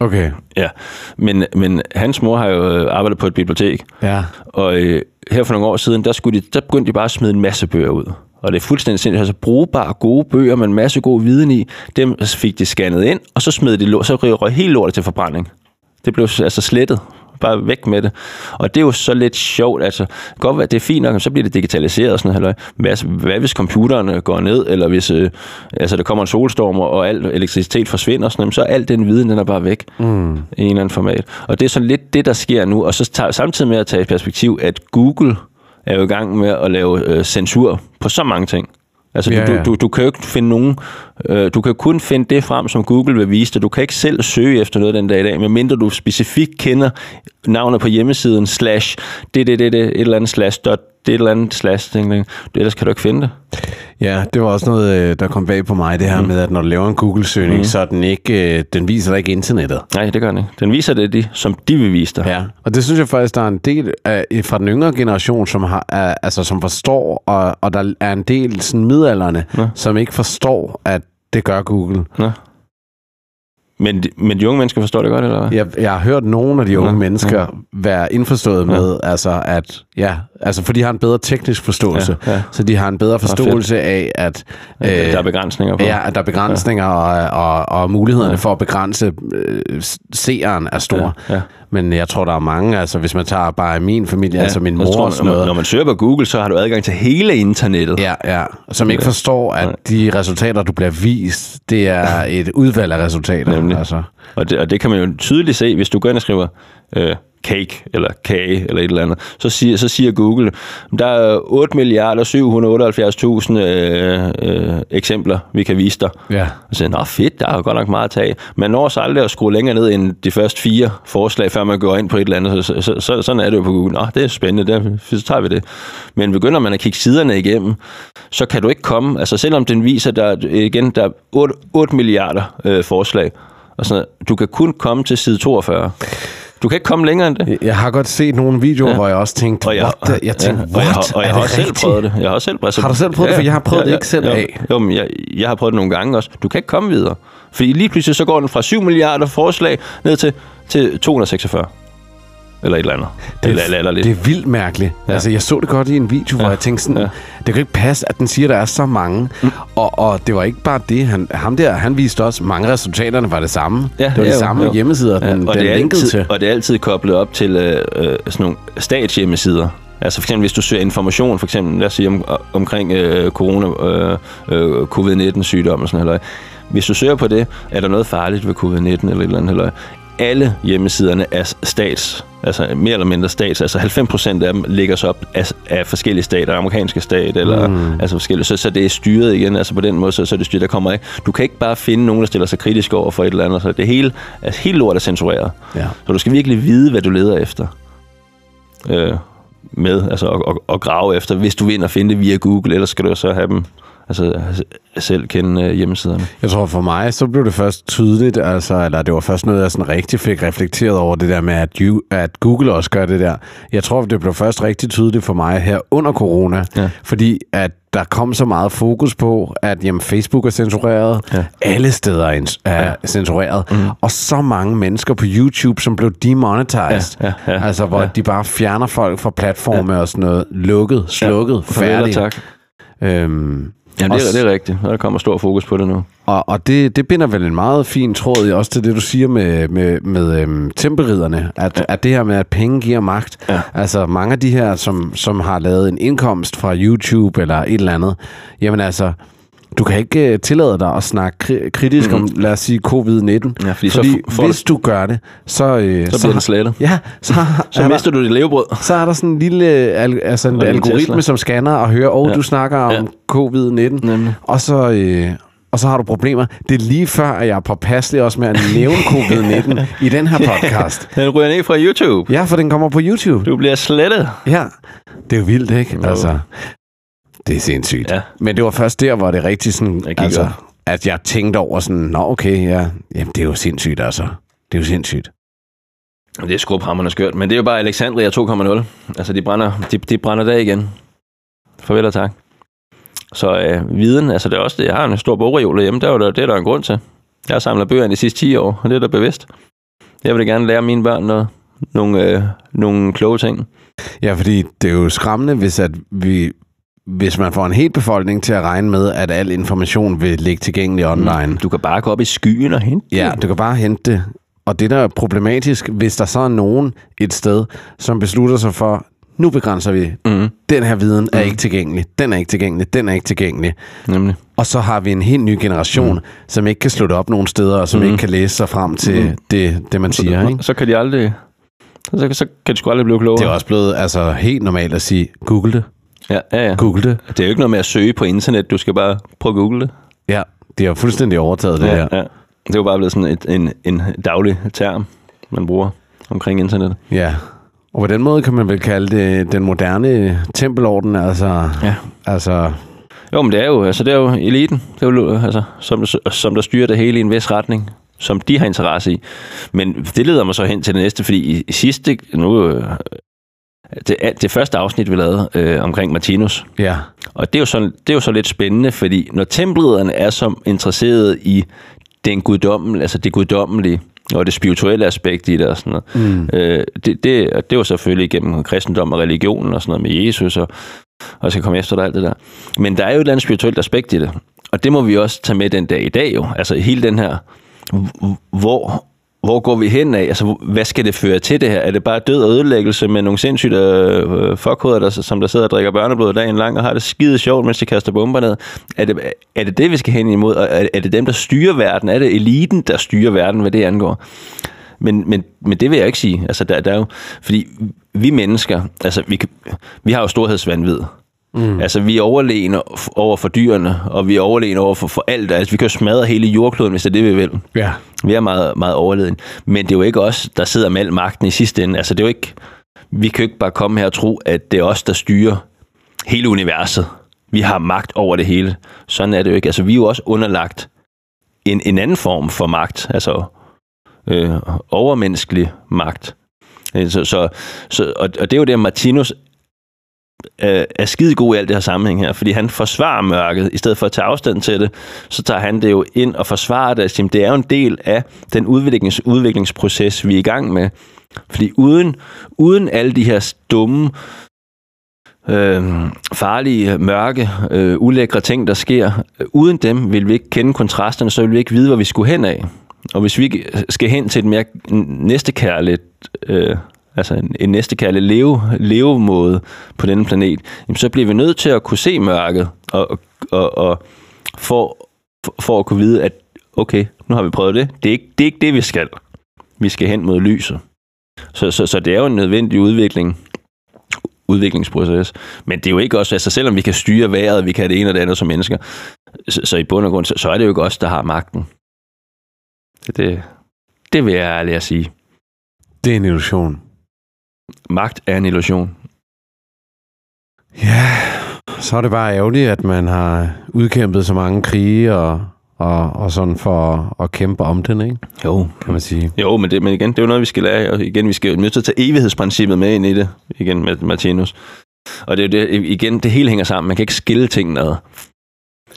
Okay. Ja, men, men hans mor har jo øh, arbejdet på et bibliotek. Ja. Og øh, her for nogle år siden, der, skulle de, der begyndte de bare at smide en masse bøger ud. og det er fuldstændig sindssygt, altså brugbare, gode bøger med en masse god viden i, dem fik de scannet ind, og så smed de lort, så røg helt lortet til forbrænding. Det blev altså slettet. Bare væk med det. Og det er jo så lidt sjovt. Altså, godt være, det er fint nok, så bliver det digitaliseret og sådan noget. Hvad, altså, hvad hvis computerne går ned, eller hvis øh, altså, der kommer en solstorm, og al elektricitet forsvinder, sådan noget, så er al den viden, den er bare væk mm. i en eller anden format. Og det er sådan lidt det, der sker nu. Og så tager, samtidig med at tage i perspektiv, at Google er jo i gang med at lave øh, censur på så mange ting. Altså, ja, ja. Du, du, du kan jo ikke finde nogen... Øh, du kan kun finde det frem, som Google vil vise dig. Du kan ikke selv søge efter noget den dag i dag, medmindre du specifikt kender navnet på hjemmesiden, slash, det, det, det, det, et eller andet slash, dot, det eller andet slash, ting. ellers kan du ikke finde det. Ja, det var også noget, øh, der kom bag på mig, det her mm. med, at når du laver en Google-søgning, mm. så er den ikke, øh, den viser dig ikke internettet. Nej, det gør den ikke. Den viser det, de, som de vil vise dig. Ja, og det synes jeg faktisk, der er en del af, fra den yngre generation, som, har, er, altså, som forstår, og, og der er en del sådan midalderne, ja. som ikke forstår, at det gør Google. Ja. Men, men de unge mennesker forstår det godt, eller hvad? Jeg, jeg har hørt nogle af de unge ja, mennesker ja. være indforstået ja. med, altså at, ja, altså for de har en bedre teknisk forståelse, ja, ja. så de har en bedre forståelse af, at... Øh, der er begrænsninger på. Ja, at der er begrænsninger, ja. og, og, og mulighederne ja. for at begrænse øh, seeren er store. Ja, ja. Men jeg tror, der er mange, altså hvis man tager bare min familie, ja, altså min mor tror, og sådan noget. Når man søger på Google, så har du adgang til hele internettet. Ja, ja. Som ikke forstår, at de resultater, du bliver vist, det er et udvalg af resultater. Nemlig. Altså. Og, det, og det kan man jo tydeligt se, hvis du går ind og skriver... Øh, cake eller kage eller et eller andet, så siger, så siger Google, der er 8 milliarder 778.000 øh, øh, eksempler, vi kan vise dig. Ja. Og så siger nå fedt, der er godt nok meget at tage. Man når så aldrig at skrue længere ned end de første fire forslag, før man går ind på et eller andet. Så, så, så, sådan er det jo på Google. Nå, det er spændende, der, så tager vi det. Men begynder man at kigge siderne igennem, så kan du ikke komme, altså selvom den viser, der igen, der er 8, 8 milliarder øh, forslag, og sådan du kan kun komme til side 42. Du kan ikke komme længere end det. Jeg har godt set nogle videoer, ja. hvor jeg også tænkte, og jeg, what? Jeg tænkte, ja, what? Og jeg, har, og jeg har også selv prøvet det. Jeg har også selv prøvet det. Har du selv prøvet ja, det? For jeg har prøvet ja, det ikke selv ja, af. Jo, men jeg, jeg har prøvet det nogle gange også. Du kan ikke komme videre. Fordi lige pludselig så går den fra 7 milliarder forslag ned til, til 246. Eller et eller andet. Det, eller, eller, lidt. det er vildt mærkeligt. Ja. Altså, jeg så det godt i en video, hvor ja. jeg tænkte sådan, ja. det kan ikke passe, at den siger, at der er så mange. Mm. Og, og det var ikke bare det. Han, ham der, han viste også, mange af resultaterne var det samme. Ja, det var de samme jo. hjemmesider, ja. den, og den det er altid, til. Og det er altid koblet op til øh, øh, sådan nogle statshjemmesider. Altså for eksempel, hvis du søger information, for eksempel, lad os sige, om, omkring øh, corona, øh, øh, covid-19-sygdom og sådan noget. Hvis du søger på det, er der noget farligt ved covid-19 eller et eller andet, eller alle hjemmesiderne er stats, altså mere eller mindre stats, altså 90% af dem ligger så op af, af forskellige stater, amerikanske stat, eller mm. altså forskellige, så, så det er styret igen, altså på den måde, så, så er det styret, der kommer ikke. Du kan ikke bare finde nogen, der stiller sig kritisk over for et eller andet, så det hele, altså hele lort er censureret. Ja. Så du skal virkelig vide, hvad du leder efter. Øh, med, altså at, at, at grave efter, hvis du vil at finde det via Google, ellers skal du så have dem altså selv kende øh, hjemmesiderne? Jeg tror for mig, så blev det først tydeligt, altså, eller det var først noget, jeg sådan rigtig fik reflekteret over det der med, at, you, at Google også gør det der. Jeg tror, det blev først rigtig tydeligt for mig her under corona, ja. fordi at der kom så meget fokus på, at jamen, Facebook er censureret, ja. alle steder er, er ja. censureret, mm. og så mange mennesker på YouTube, som blev demonetized, ja, ja, ja, altså hvor ja. de bare fjerner folk fra platforme ja. og sådan noget, lukket, slukket, ja. færdigt. tak. Øhm, Jamen, det, er, det er rigtigt. Der kommer stor fokus på det nu. Og, og det, det binder vel en meget fin tråd også til det, du siger med, med, med øhm, tempelridderne. At, ja. at det her med, at penge giver magt. Ja. Altså mange af de her, som, som har lavet en indkomst fra YouTube eller et eller andet. Jamen altså, du kan ikke uh, tillade dig at snakke kri- kritisk mm. om, lad os sige, covid-19. Ja, fordi, fordi så hvis du gør det, så... Uh, så bliver den slettet. Ja, så, så mister du dit levebrød. Så er der sådan en lille al, altså en algoritme, Tesla. som scanner og hører, åh, oh, ja. du snakker om ja. covid-19. Nemlig. Og så... Uh, og så har du problemer. Det er lige før, at jeg er påpasselig også med at nævne covid-19 i den her podcast. Den ryger ned fra YouTube. Ja, for den kommer på YouTube. Du bliver slettet. Ja, det er jo vildt, ikke? Jo. Altså, det er sindssygt. Ja. Men det var først der, hvor det rigtig sådan, altså, at jeg tænkte over sådan, nå okay, ja, jamen, det er jo sindssygt altså. Det er jo sindssygt. Det er skrubhammerne skørt, men det er jo bare Alexandria 2.0. Altså, de brænder, de, de brænder der igen. Farvel og tak. Så øh, viden, altså det er også det, jeg har en stor bogreol hjemme, der er der, det er der en grund til. Jeg har samlet bøger de sidste 10 år, og det er da bevidst. Jeg vil gerne lære mine børn noget, nogle, øh, nogle kloge ting. Ja, fordi det er jo skræmmende, hvis at vi hvis man får en hel befolkning til at regne med, at al information vil ligge tilgængelig online. Du kan bare gå op i skyen og hente Ja, det. du kan bare hente det. Og det, der er problematisk, hvis der så er nogen et sted, som beslutter sig for, nu begrænser vi, mm. den her viden er ikke tilgængelig, den er ikke tilgængelig, den er ikke tilgængelig. Nemlig. Og så har vi en helt ny generation, mm. som ikke kan slå det op nogen steder, og som mm. ikke kan læse sig frem til mm. det, det, man siger. Ikke? Så kan de aldrig... Så, så kan de sgu aldrig blive klogere. Det er også blevet altså, helt normalt at sige, google det, Ja, ja, ja. google det. Det er jo ikke noget med at søge på internet. Du skal bare prøve at google det. Ja, det jo fuldstændig overtaget, det ja, her. ja. Det er jo bare blevet sådan et, en, en daglig term, man bruger omkring internet. Ja, og på den måde kan man vel kalde det den moderne tempelorden, altså, Ja. altså Jo, men det er jo, altså, det er jo eliten, det er jo, altså, som, som der styrer det hele i en vis retning, som de har interesse i. Men det leder mig så hen til det næste, fordi i, sidste, nu, det, det første afsnit, vi lavede øh, omkring Martinus, ja, og det er, jo så, det er jo så lidt spændende, fordi når tempelridderne er som interesseret i den guddommelige, altså det guddommelige, og det spirituelle aspekt i det og sådan noget. Mm. Øh, det, det, og det var selvfølgelig igennem kristendom og religion og sådan noget med Jesus, og, og skal komme efter dig alt det der. Men der er jo et eller andet spirituelt aspekt i det, og det må vi også tage med den dag i dag jo. Altså hele den her, hvor, hvor går vi hen af? Altså, hvad skal det føre til det her? Er det bare død og ødelæggelse med nogle sindssyge øh, øh, fuckhoveder, der, som der sidder og drikker børneblod dagen lang og har det skide sjovt, mens de kaster bomber ned? Er det, er det det, vi skal hen imod? Og er, er det dem, der styrer verden? Er det eliten, der styrer verden, hvad det angår? Men, men, men det vil jeg ikke sige. Altså, der, der er jo, fordi vi mennesker, altså, vi, kan- vi har jo storhedsvandvid. Mm. Altså, vi er overlegne over for dyrene, og vi er overlegne over for, for alt. Altså, vi kan jo smadre hele jordkloden, hvis det er det, vi vil. ja. Vi er meget, meget overleden. Men det er jo ikke os, der sidder med al magten i sidste ende. Altså, det er jo ikke... Vi kan jo ikke bare komme her og tro, at det er os, der styrer hele universet. Vi har magt over det hele. Sådan er det jo ikke. Altså, vi er jo også underlagt en, en anden form for magt. Altså, øh, overmenneskelig magt. Øh, Så, så, så, og, og det er jo det, Martinus øh, er skide god i alt det her sammenhæng her, fordi han forsvarer mørket, i stedet for at tage afstand til det, så tager han det jo ind og forsvarer det, og siger, det er jo en del af den udviklings, udviklingsproces, vi er i gang med. Fordi uden, uden alle de her dumme, øh, farlige, mørke, øh, ulækre ting, der sker, øh, uden dem vil vi ikke kende kontrasterne, så vil vi ikke vide, hvor vi skulle hen af. Og hvis vi skal hen til et mere næstekærligt, øh, altså en, en næstekærlig leve, levemåde på denne planet, jamen så bliver vi nødt til at kunne se mørket, og, og, og for, for at kunne vide, at okay, nu har vi prøvet det. Det er ikke det, er ikke det vi skal. Vi skal hen mod lyset. Så, så, så det er jo en nødvendig udvikling, udviklingsproces. Men det er jo ikke også, altså selvom vi kan styre vejret, vi kan det ene og det andet som mennesker, så, så i bund og grund, så, så er det jo ikke os, der har magten. Det, det, det vil jeg ærligt at sige. Det er en illusion. Magt er en illusion. Ja, så er det bare ærgerligt, at man har udkæmpet så mange krige og, og, og sådan for at kæmpe om den, ikke? Jo, kan man sige. Jo, men, det, men igen, det er jo noget, vi skal lære. Og igen, vi skal jo nødt til at tage evighedsprincippet med ind i det. Igen med Martinus. Og det er jo det, igen, det hele hænger sammen. Man kan ikke skille tingene ad.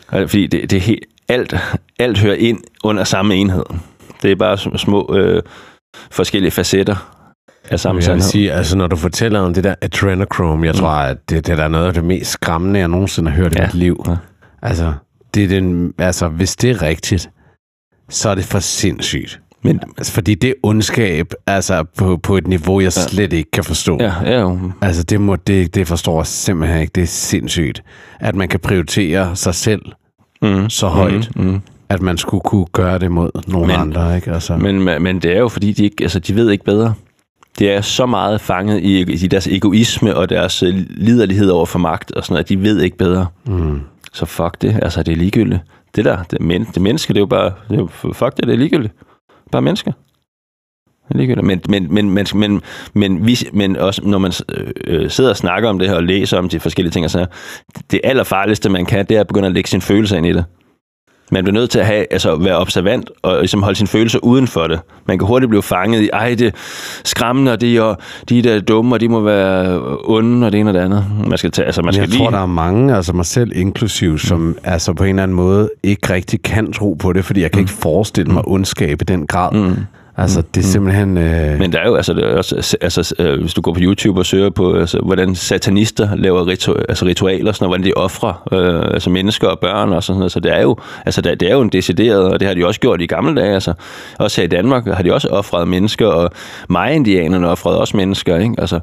Og Fordi det, det er helt, alt, alt hører ind under samme enhed. Det er bare sm- små øh, forskellige facetter af samme Jeg vil sige, altså når du fortæller om det der adrenochrome, jeg tror, at det, det er noget af det mest skræmmende, jeg nogensinde har hørt i Ja. mit liv. Ja. Altså, det er den, altså, hvis det er rigtigt, så er det for sindssygt. Men, Altså, fordi det er ondskab, altså på, på et niveau, jeg slet ikke kan forstå. ja, ja. Altså, det, må, det, det forstår jeg simpelthen ikke. Det er sindssygt, at man kan prioritere sig selv Mm. så højt, Mm, mm. at man skulle kunne gøre det mod nogle Men- andre, ikke? Altså, Men, men det er jo fordi, de, ikke, altså, de ved ikke bedre. Det er så meget fanget i, i deres egoisme og deres øh, liderlighed over for magt og sådan noget, at de ved ikke bedre. mm, Så fuck det. Altså, det er ligegyldigt. Det der, det, men, det menneske, det er jo bare... Det er jo, fuck det, det er ligegyldigt. Bare mennesker. Det er ligegyldigt. Men, men, men, men, men, men, vi, men også, når man øh, øh, sidder og snakker om det her og læser om de forskellige ting, og så, det allerfarligste, man kan, det er at begynde at lægge sin følelser ind i det. Man bliver nødt til at have, altså, være observant og ligesom holde sine følelser uden for det. Man kan hurtigt blive fanget i, ej, det er skræmmende, og de, og de der er dumme, og de må være onde, og det ene og det andet. Man skal tage, altså, man skal jeg lige... tror, der er mange, altså mig selv inklusiv, som mm. altså på en eller anden måde ikke rigtig kan tro på det, fordi jeg kan ikke forestille mig ondskab i den grad. Mm. Altså, det er simpelthen... Øh... Men der er jo, altså, det er også, altså øh, hvis du går på YouTube og søger på, altså, hvordan satanister laver ritu, altså, ritualer, sådan, og hvordan de offrer øh, altså, mennesker og børn og sådan noget, så det er jo, altså, det, det er jo en decideret, og det har de også gjort i gamle dage, altså, også her i Danmark har de også offret mennesker, og Maya-indianerne offrede også mennesker, ikke? Altså,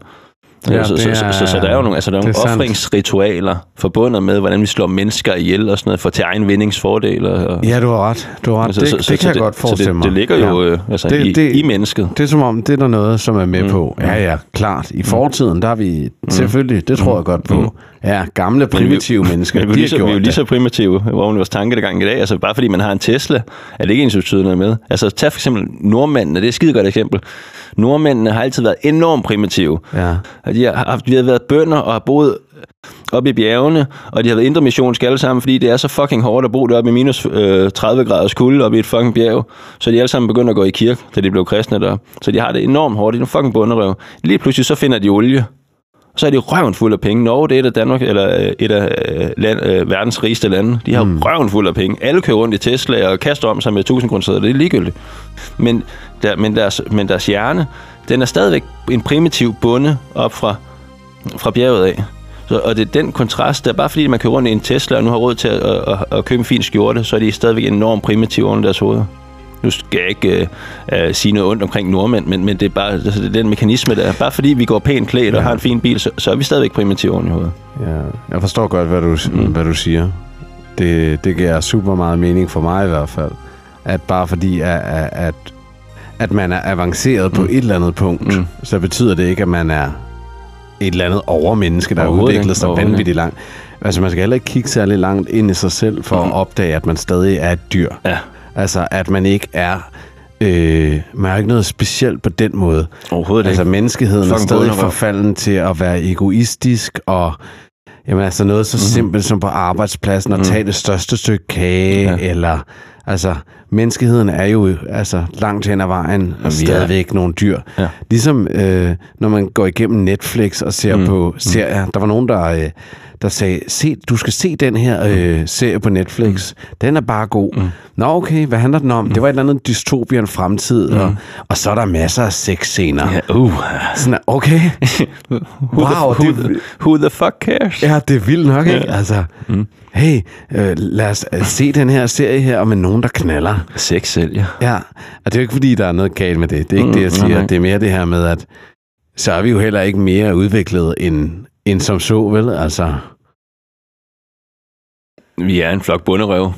Ja, så, så, så, så, så der er jo nogle, altså, der er nogle offringsritualer forbundet med, hvordan vi slår mennesker ihjel og sådan noget, for til egen vindingsfordel. Og, ja, du har ret. Du har ret. Altså, det, så, det, så, det kan jeg godt forestille mig. Det, det ligger jo ja. øh, altså, det, i, det, i mennesket. Det er som om, det er der noget, som er med mm. på. Ja, ja, klart. I fortiden, der er vi mm. selvfølgelig, det tror jeg godt på. Mm. Ja, gamle primitive vi, mennesker, vi, de lige, vi er jo lige så primitive, hvor vores tankegang i dag. Altså bare fordi man har en Tesla, er det ikke ens noget med. Altså tag for eksempel nordmændene, det er et skide godt eksempel. Nordmændene har altid været enormt primitive. Ja. De har, haft, de har været bønder og har boet oppe i bjergene, og de har været intermissionske alle sammen, fordi det er så fucking hårdt at bo deroppe i minus øh, 30 graders kulde oppe i et fucking bjerg. Så de alle sammen begyndt at gå i kirke, da de blev kristne der. Så de har det enormt hårdt. De er en fucking bunderøv. Lige pludselig så finder de olie. Så er de røven fuld af penge. Norge det er et af Danmark, eller øh, et af øh, land, øh, verdens rigeste lande. De har mm. røven fuld af penge. Alle kører rundt i Tesla og kaster om sig med 1000 kroner. Det er ligegyldigt. Men, der, men, deres, men deres hjerne, den er stadigvæk en primitiv bunde op fra, fra bjerget af. Så, og det er den kontrast, der bare fordi man kører rundt i en Tesla og nu har råd til at, at, at, at købe en fin skjorte, så er de stadigvæk enormt primitive under deres hoveder. Nu skal jeg ikke uh, uh, sige noget ondt omkring nordmænd, men, men det er bare altså, det er den mekanisme der. Bare fordi vi går pænt klædt ja. og har en fin bil, så, så er vi stadigvæk primitive oven i hovedet. Ja, jeg forstår godt, hvad du, mm. hvad du siger. Det, det giver super meget mening for mig i hvert fald. At bare fordi, at, at, at man er avanceret på mm. et eller andet punkt, mm. så betyder det ikke, at man er et eller andet overmenneske, der har udviklet sig vanvittigt langt. Altså, man skal heller ikke kigge særlig langt ind i sig selv for mm. at opdage, at man stadig er et dyr. Ja. Altså, at man ikke er... Øh, man er ikke noget specielt på den måde. Overhovedet altså, ikke. menneskeheden er stadig forfalden til at være egoistisk og... Jamen altså noget så mm-hmm. simpelt som på arbejdspladsen at mm. tage det største stykke kage, ja. eller altså menneskeheden er jo altså langt hen ad vejen og stadigvæk ja. nogle dyr. Ja. Ligesom øh, når man går igennem Netflix og ser mm. på mm. serier. Der var nogen, der, øh, der sagde, se, du skal se den her øh, serie på Netflix. Mm. Den er bare god. Mm. Nå okay, hvad handler den om? Mm. Det var et eller andet dystopian fremtid, mm. og, og så er der masser af sexscener. Ja, uh. Sådan, okay. who, wow, the, who, det, the, who the fuck cares? Ja, det er vildt nok, ikke? Ja. Altså, mm. hey, øh, lad os øh, se den her serie her, med nogen, der knaller. Sex sælger. Ja, og det er jo ikke, fordi der er noget galt med det. Det er ikke mm, det, jeg siger. Mm, det er mere det her med, at så er vi jo heller ikke mere udviklet end, end som så, vel? Altså... Vi er en flok bunderøv.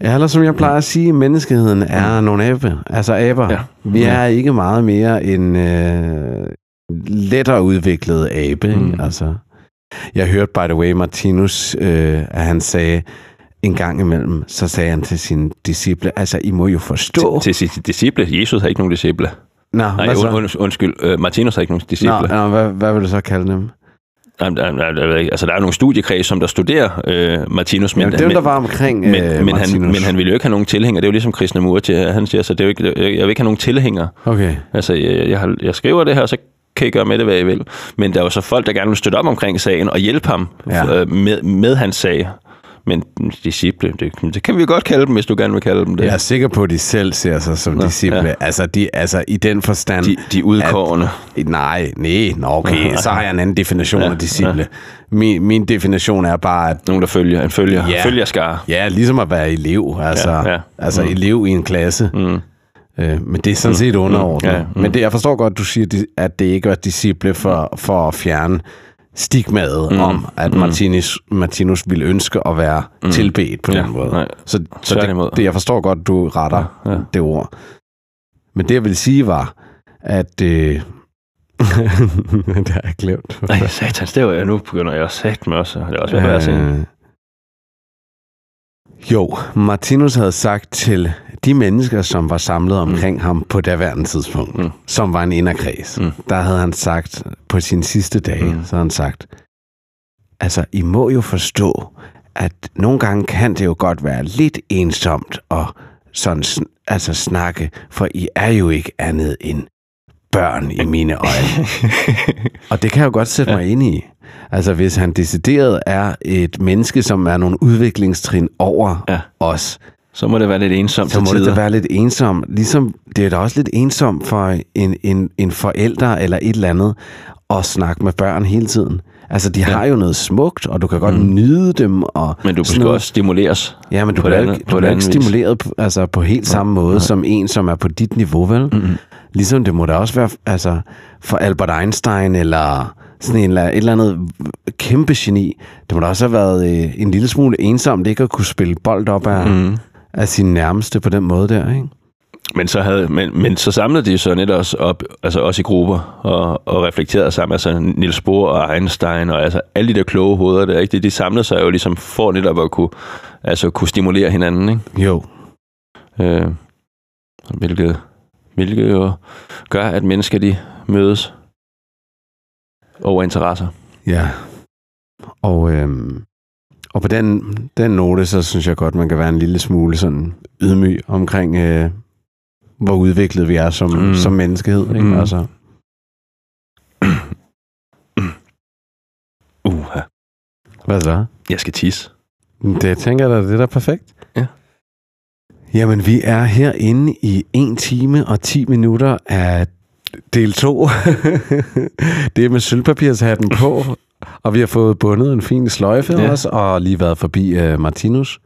Ja, eller som jeg plejer at sige, menneskeheden er nogle abe. Altså aber. Ja. Vi er ikke meget mere end øh, lettere udviklet abe. Mm. Altså, jeg hørte, by the way, Martinus, øh, at han sagde, en gang imellem, så sagde han til sine disciple, altså, I må jo forstå... Til, til sine disciple? Jesus har ikke nogen disciple. Nå, Nej, und, undskyld. Uh, Martinus har ikke nogen disciple. Nå, nå hvad, hvad vil du så kalde dem? Altså, der er nogle studiekreds, som der studerer øh, Martinus. Men, Jamen, dem, der var omkring men, øh, men, han, men han ville jo ikke have nogen tilhænger. Det er jo ligesom Krishnamurti, han siger, så det er jo ikke, jeg vil ikke have nogen tilhænger. Okay. Altså, jeg, jeg, jeg skriver det her, så kan I gøre med det, hvad I vil. Men der er jo så folk, der gerne vil støtte op omkring sagen og hjælpe ham ja. øh, med, med hans sag. Men disciple, det, det kan vi godt kalde dem, hvis du gerne vil kalde dem det. Jeg er sikker på, at de selv ser sig som Nå, disciple. Ja. Altså, de, altså, i den forstand... De, de udkårende. At, nej, nej, nå, okay, så har jeg en anden definition ja, af disciple. Ja. Min, min definition er bare, at... Nogen, der følger, en følger, ja, følgerskare. Ja, ligesom at være elev. Altså, ja, ja. altså mm. elev i en klasse. Mm. Øh, men det er sådan set mm. underordnet. Ja, mm. Men det, jeg forstår godt, at du siger, at det ikke er disciple for, for at fjerne stigmaet mm. om, at mm. Martinus, Martinus ville ønske at være mm. tilbedt på ja, den måde. Nej, så så det, det, jeg forstår godt, du retter ja, ja. det ord. Men det, jeg vil sige, var, at... Øh, det har jeg glemt. Nej, satans, det var jeg nu begynder jeg at sat med også. Det er også ved at være Jo, Martinus havde sagt til de mennesker, som var samlet omkring mm. ham på daværende tidspunkt, mm. som var en inderkreds, mm. der havde han sagt på sin sidste dag, mm. så havde han sagt, altså, I må jo forstå, at nogle gange kan det jo godt være lidt ensomt at sådan, altså snakke, for I er jo ikke andet end børn i mine øjne. og det kan jeg jo godt sætte ja. mig ind i. Altså hvis han decideret er et menneske, som er nogle udviklingstrin over ja. os, Så må det være lidt ensomt så må det tider. da være lidt ensomt. Ligesom det er da også lidt ensomt for en, en, en forælder eller et eller andet at snakke med børn hele tiden. Altså, de har jo noget smukt, og du kan godt mm. nyde dem. Og Men du skal også stimuleres. Ja, men du bliver ikke, du ikke stimuleret på, altså på helt samme måde som en, som er på dit niveau, vel? Mm-hmm. Ligesom det må da også være altså, for Albert Einstein eller sådan en, eller- et eller andet kæmpe geni. Det må da også have været øh, en lille smule ensomt ikke at kunne spille bold op af, mm. af sin nærmeste på den måde der, ikke? Men så, havde, men, men så samlede de så net også op, altså også i grupper, og, og reflekterede sammen. Altså Niels Bohr og Einstein, og altså alle de der kloge hoveder der, ikke? De, de samlede sig jo ligesom for netop at kunne, altså kunne stimulere hinanden, ikke? Jo. Øh, hvilket, hvilket jo gør, at mennesker de mødes over interesser. Ja. Og, øhm, og på den, den note, så synes jeg godt, man kan være en lille smule sådan ydmyg omkring, øh, hvor udviklet vi er som, mm. Som menneskehed. Ikke? Mm. Altså, Uh, hvad så? jeg skal tisse. Det tænker jeg da, det er da perfekt. Ja. Jamen, vi er herinde i 1 time og 10 minutter af del 2. det er med sølvpapirshatten på, og vi har fået bundet en fin sløjfe ja. Også, og lige været forbi uh, Martinus.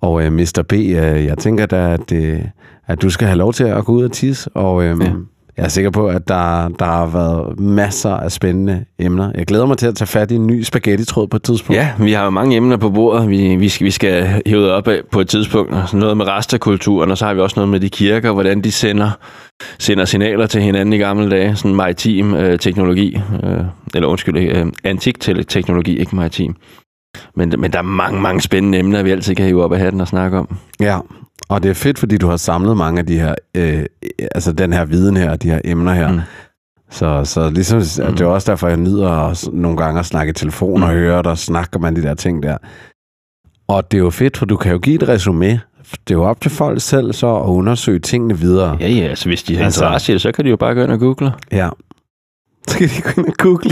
Og uh, Mr. B, uh, jeg tænker da, at, uh, at du skal have lov til at gå ud og tisse, og um, ja. Jeg er sikker på, at der, der har været masser af spændende emner. Jeg glæder mig til at tage fat i en ny spaghetti-tråd på et tidspunkt. Ja, vi har jo mange emner på bordet, vi, vi, skal, vi skal hæve op af på et tidspunkt. Noget med restakulturen, og så har vi også noget med de kirker, hvordan de sender, sender signaler til hinanden i gamle dage. Sådan maritim øh, teknologi, øh, eller undskyld, øh, antik te- teknologi, ikke maritim. Men, men der er mange, mange spændende emner, vi altid kan hive op af hatten og snakke om. Ja, og det er fedt, fordi du har samlet mange af de her, øh, altså den her viden her, de her emner her. Mm. Mm. Så, så ligesom, mm. det er også derfor, jeg nyder at, nogle gange at snakke i telefon og Mm. høre dig, snakker man de der ting der. Og det er jo fedt, for du kan jo give et resume. Det er jo op til folk selv så at undersøge tingene videre. Ja, ja, altså hvis de har Altså- interesse i det, så kan de jo bare gå ind og google. Ja. Så kan de gå ind og google.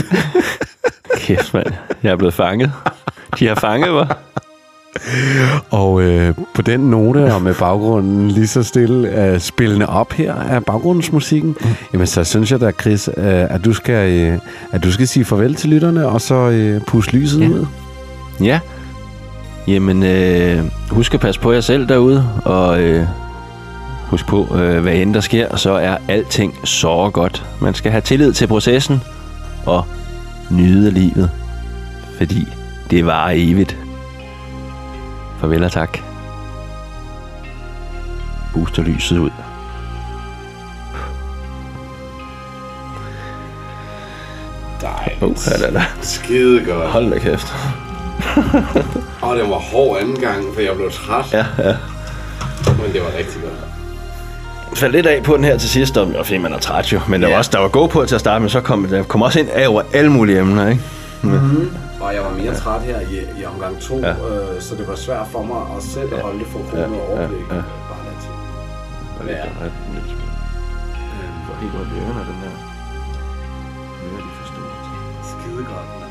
Kæft, mand. Jeg er blevet fanget. De har fanget mig. Og øh, på den note og med baggrunden lige så stille øh, spillende op her af baggrundsmusikken, mm. jamen så synes jeg da, Chris, øh, at, du skal, øh, at du skal sige farvel til lytterne, og så øh, pusse lyset Ja. ud. Ja. Jamen, øh, husk at passe på jer selv derude, og øh, husk på, øh, hvad end der sker, så er alting så godt. Man skal have tillid til processen og nyde livet, fordi det var evigt. Farvel og tak. Puster lyset ud. Dejligt. Oh, da, da. Skide godt. Hold da kæft. Og det var hård anden gang, for jeg blev træt. Ja, ja. Men det var rigtig godt. faldt lidt af på den her til sidst, og fordi man er træt jo. Men der, Ja. var også, der var god på til at starte, men så kom der kom også ind af over alle mulige emner, ikke? og jeg var mere ja. træt her i, i omgang 2, ja. øh, så det var svært for mig at selv ja. holde det for kroner ja. overblik. Ja. Ja. Bare lad til. Ja. Det er lidt spændende. Det går helt op i ørerne, den her. Det er lige for stort. Skide godt.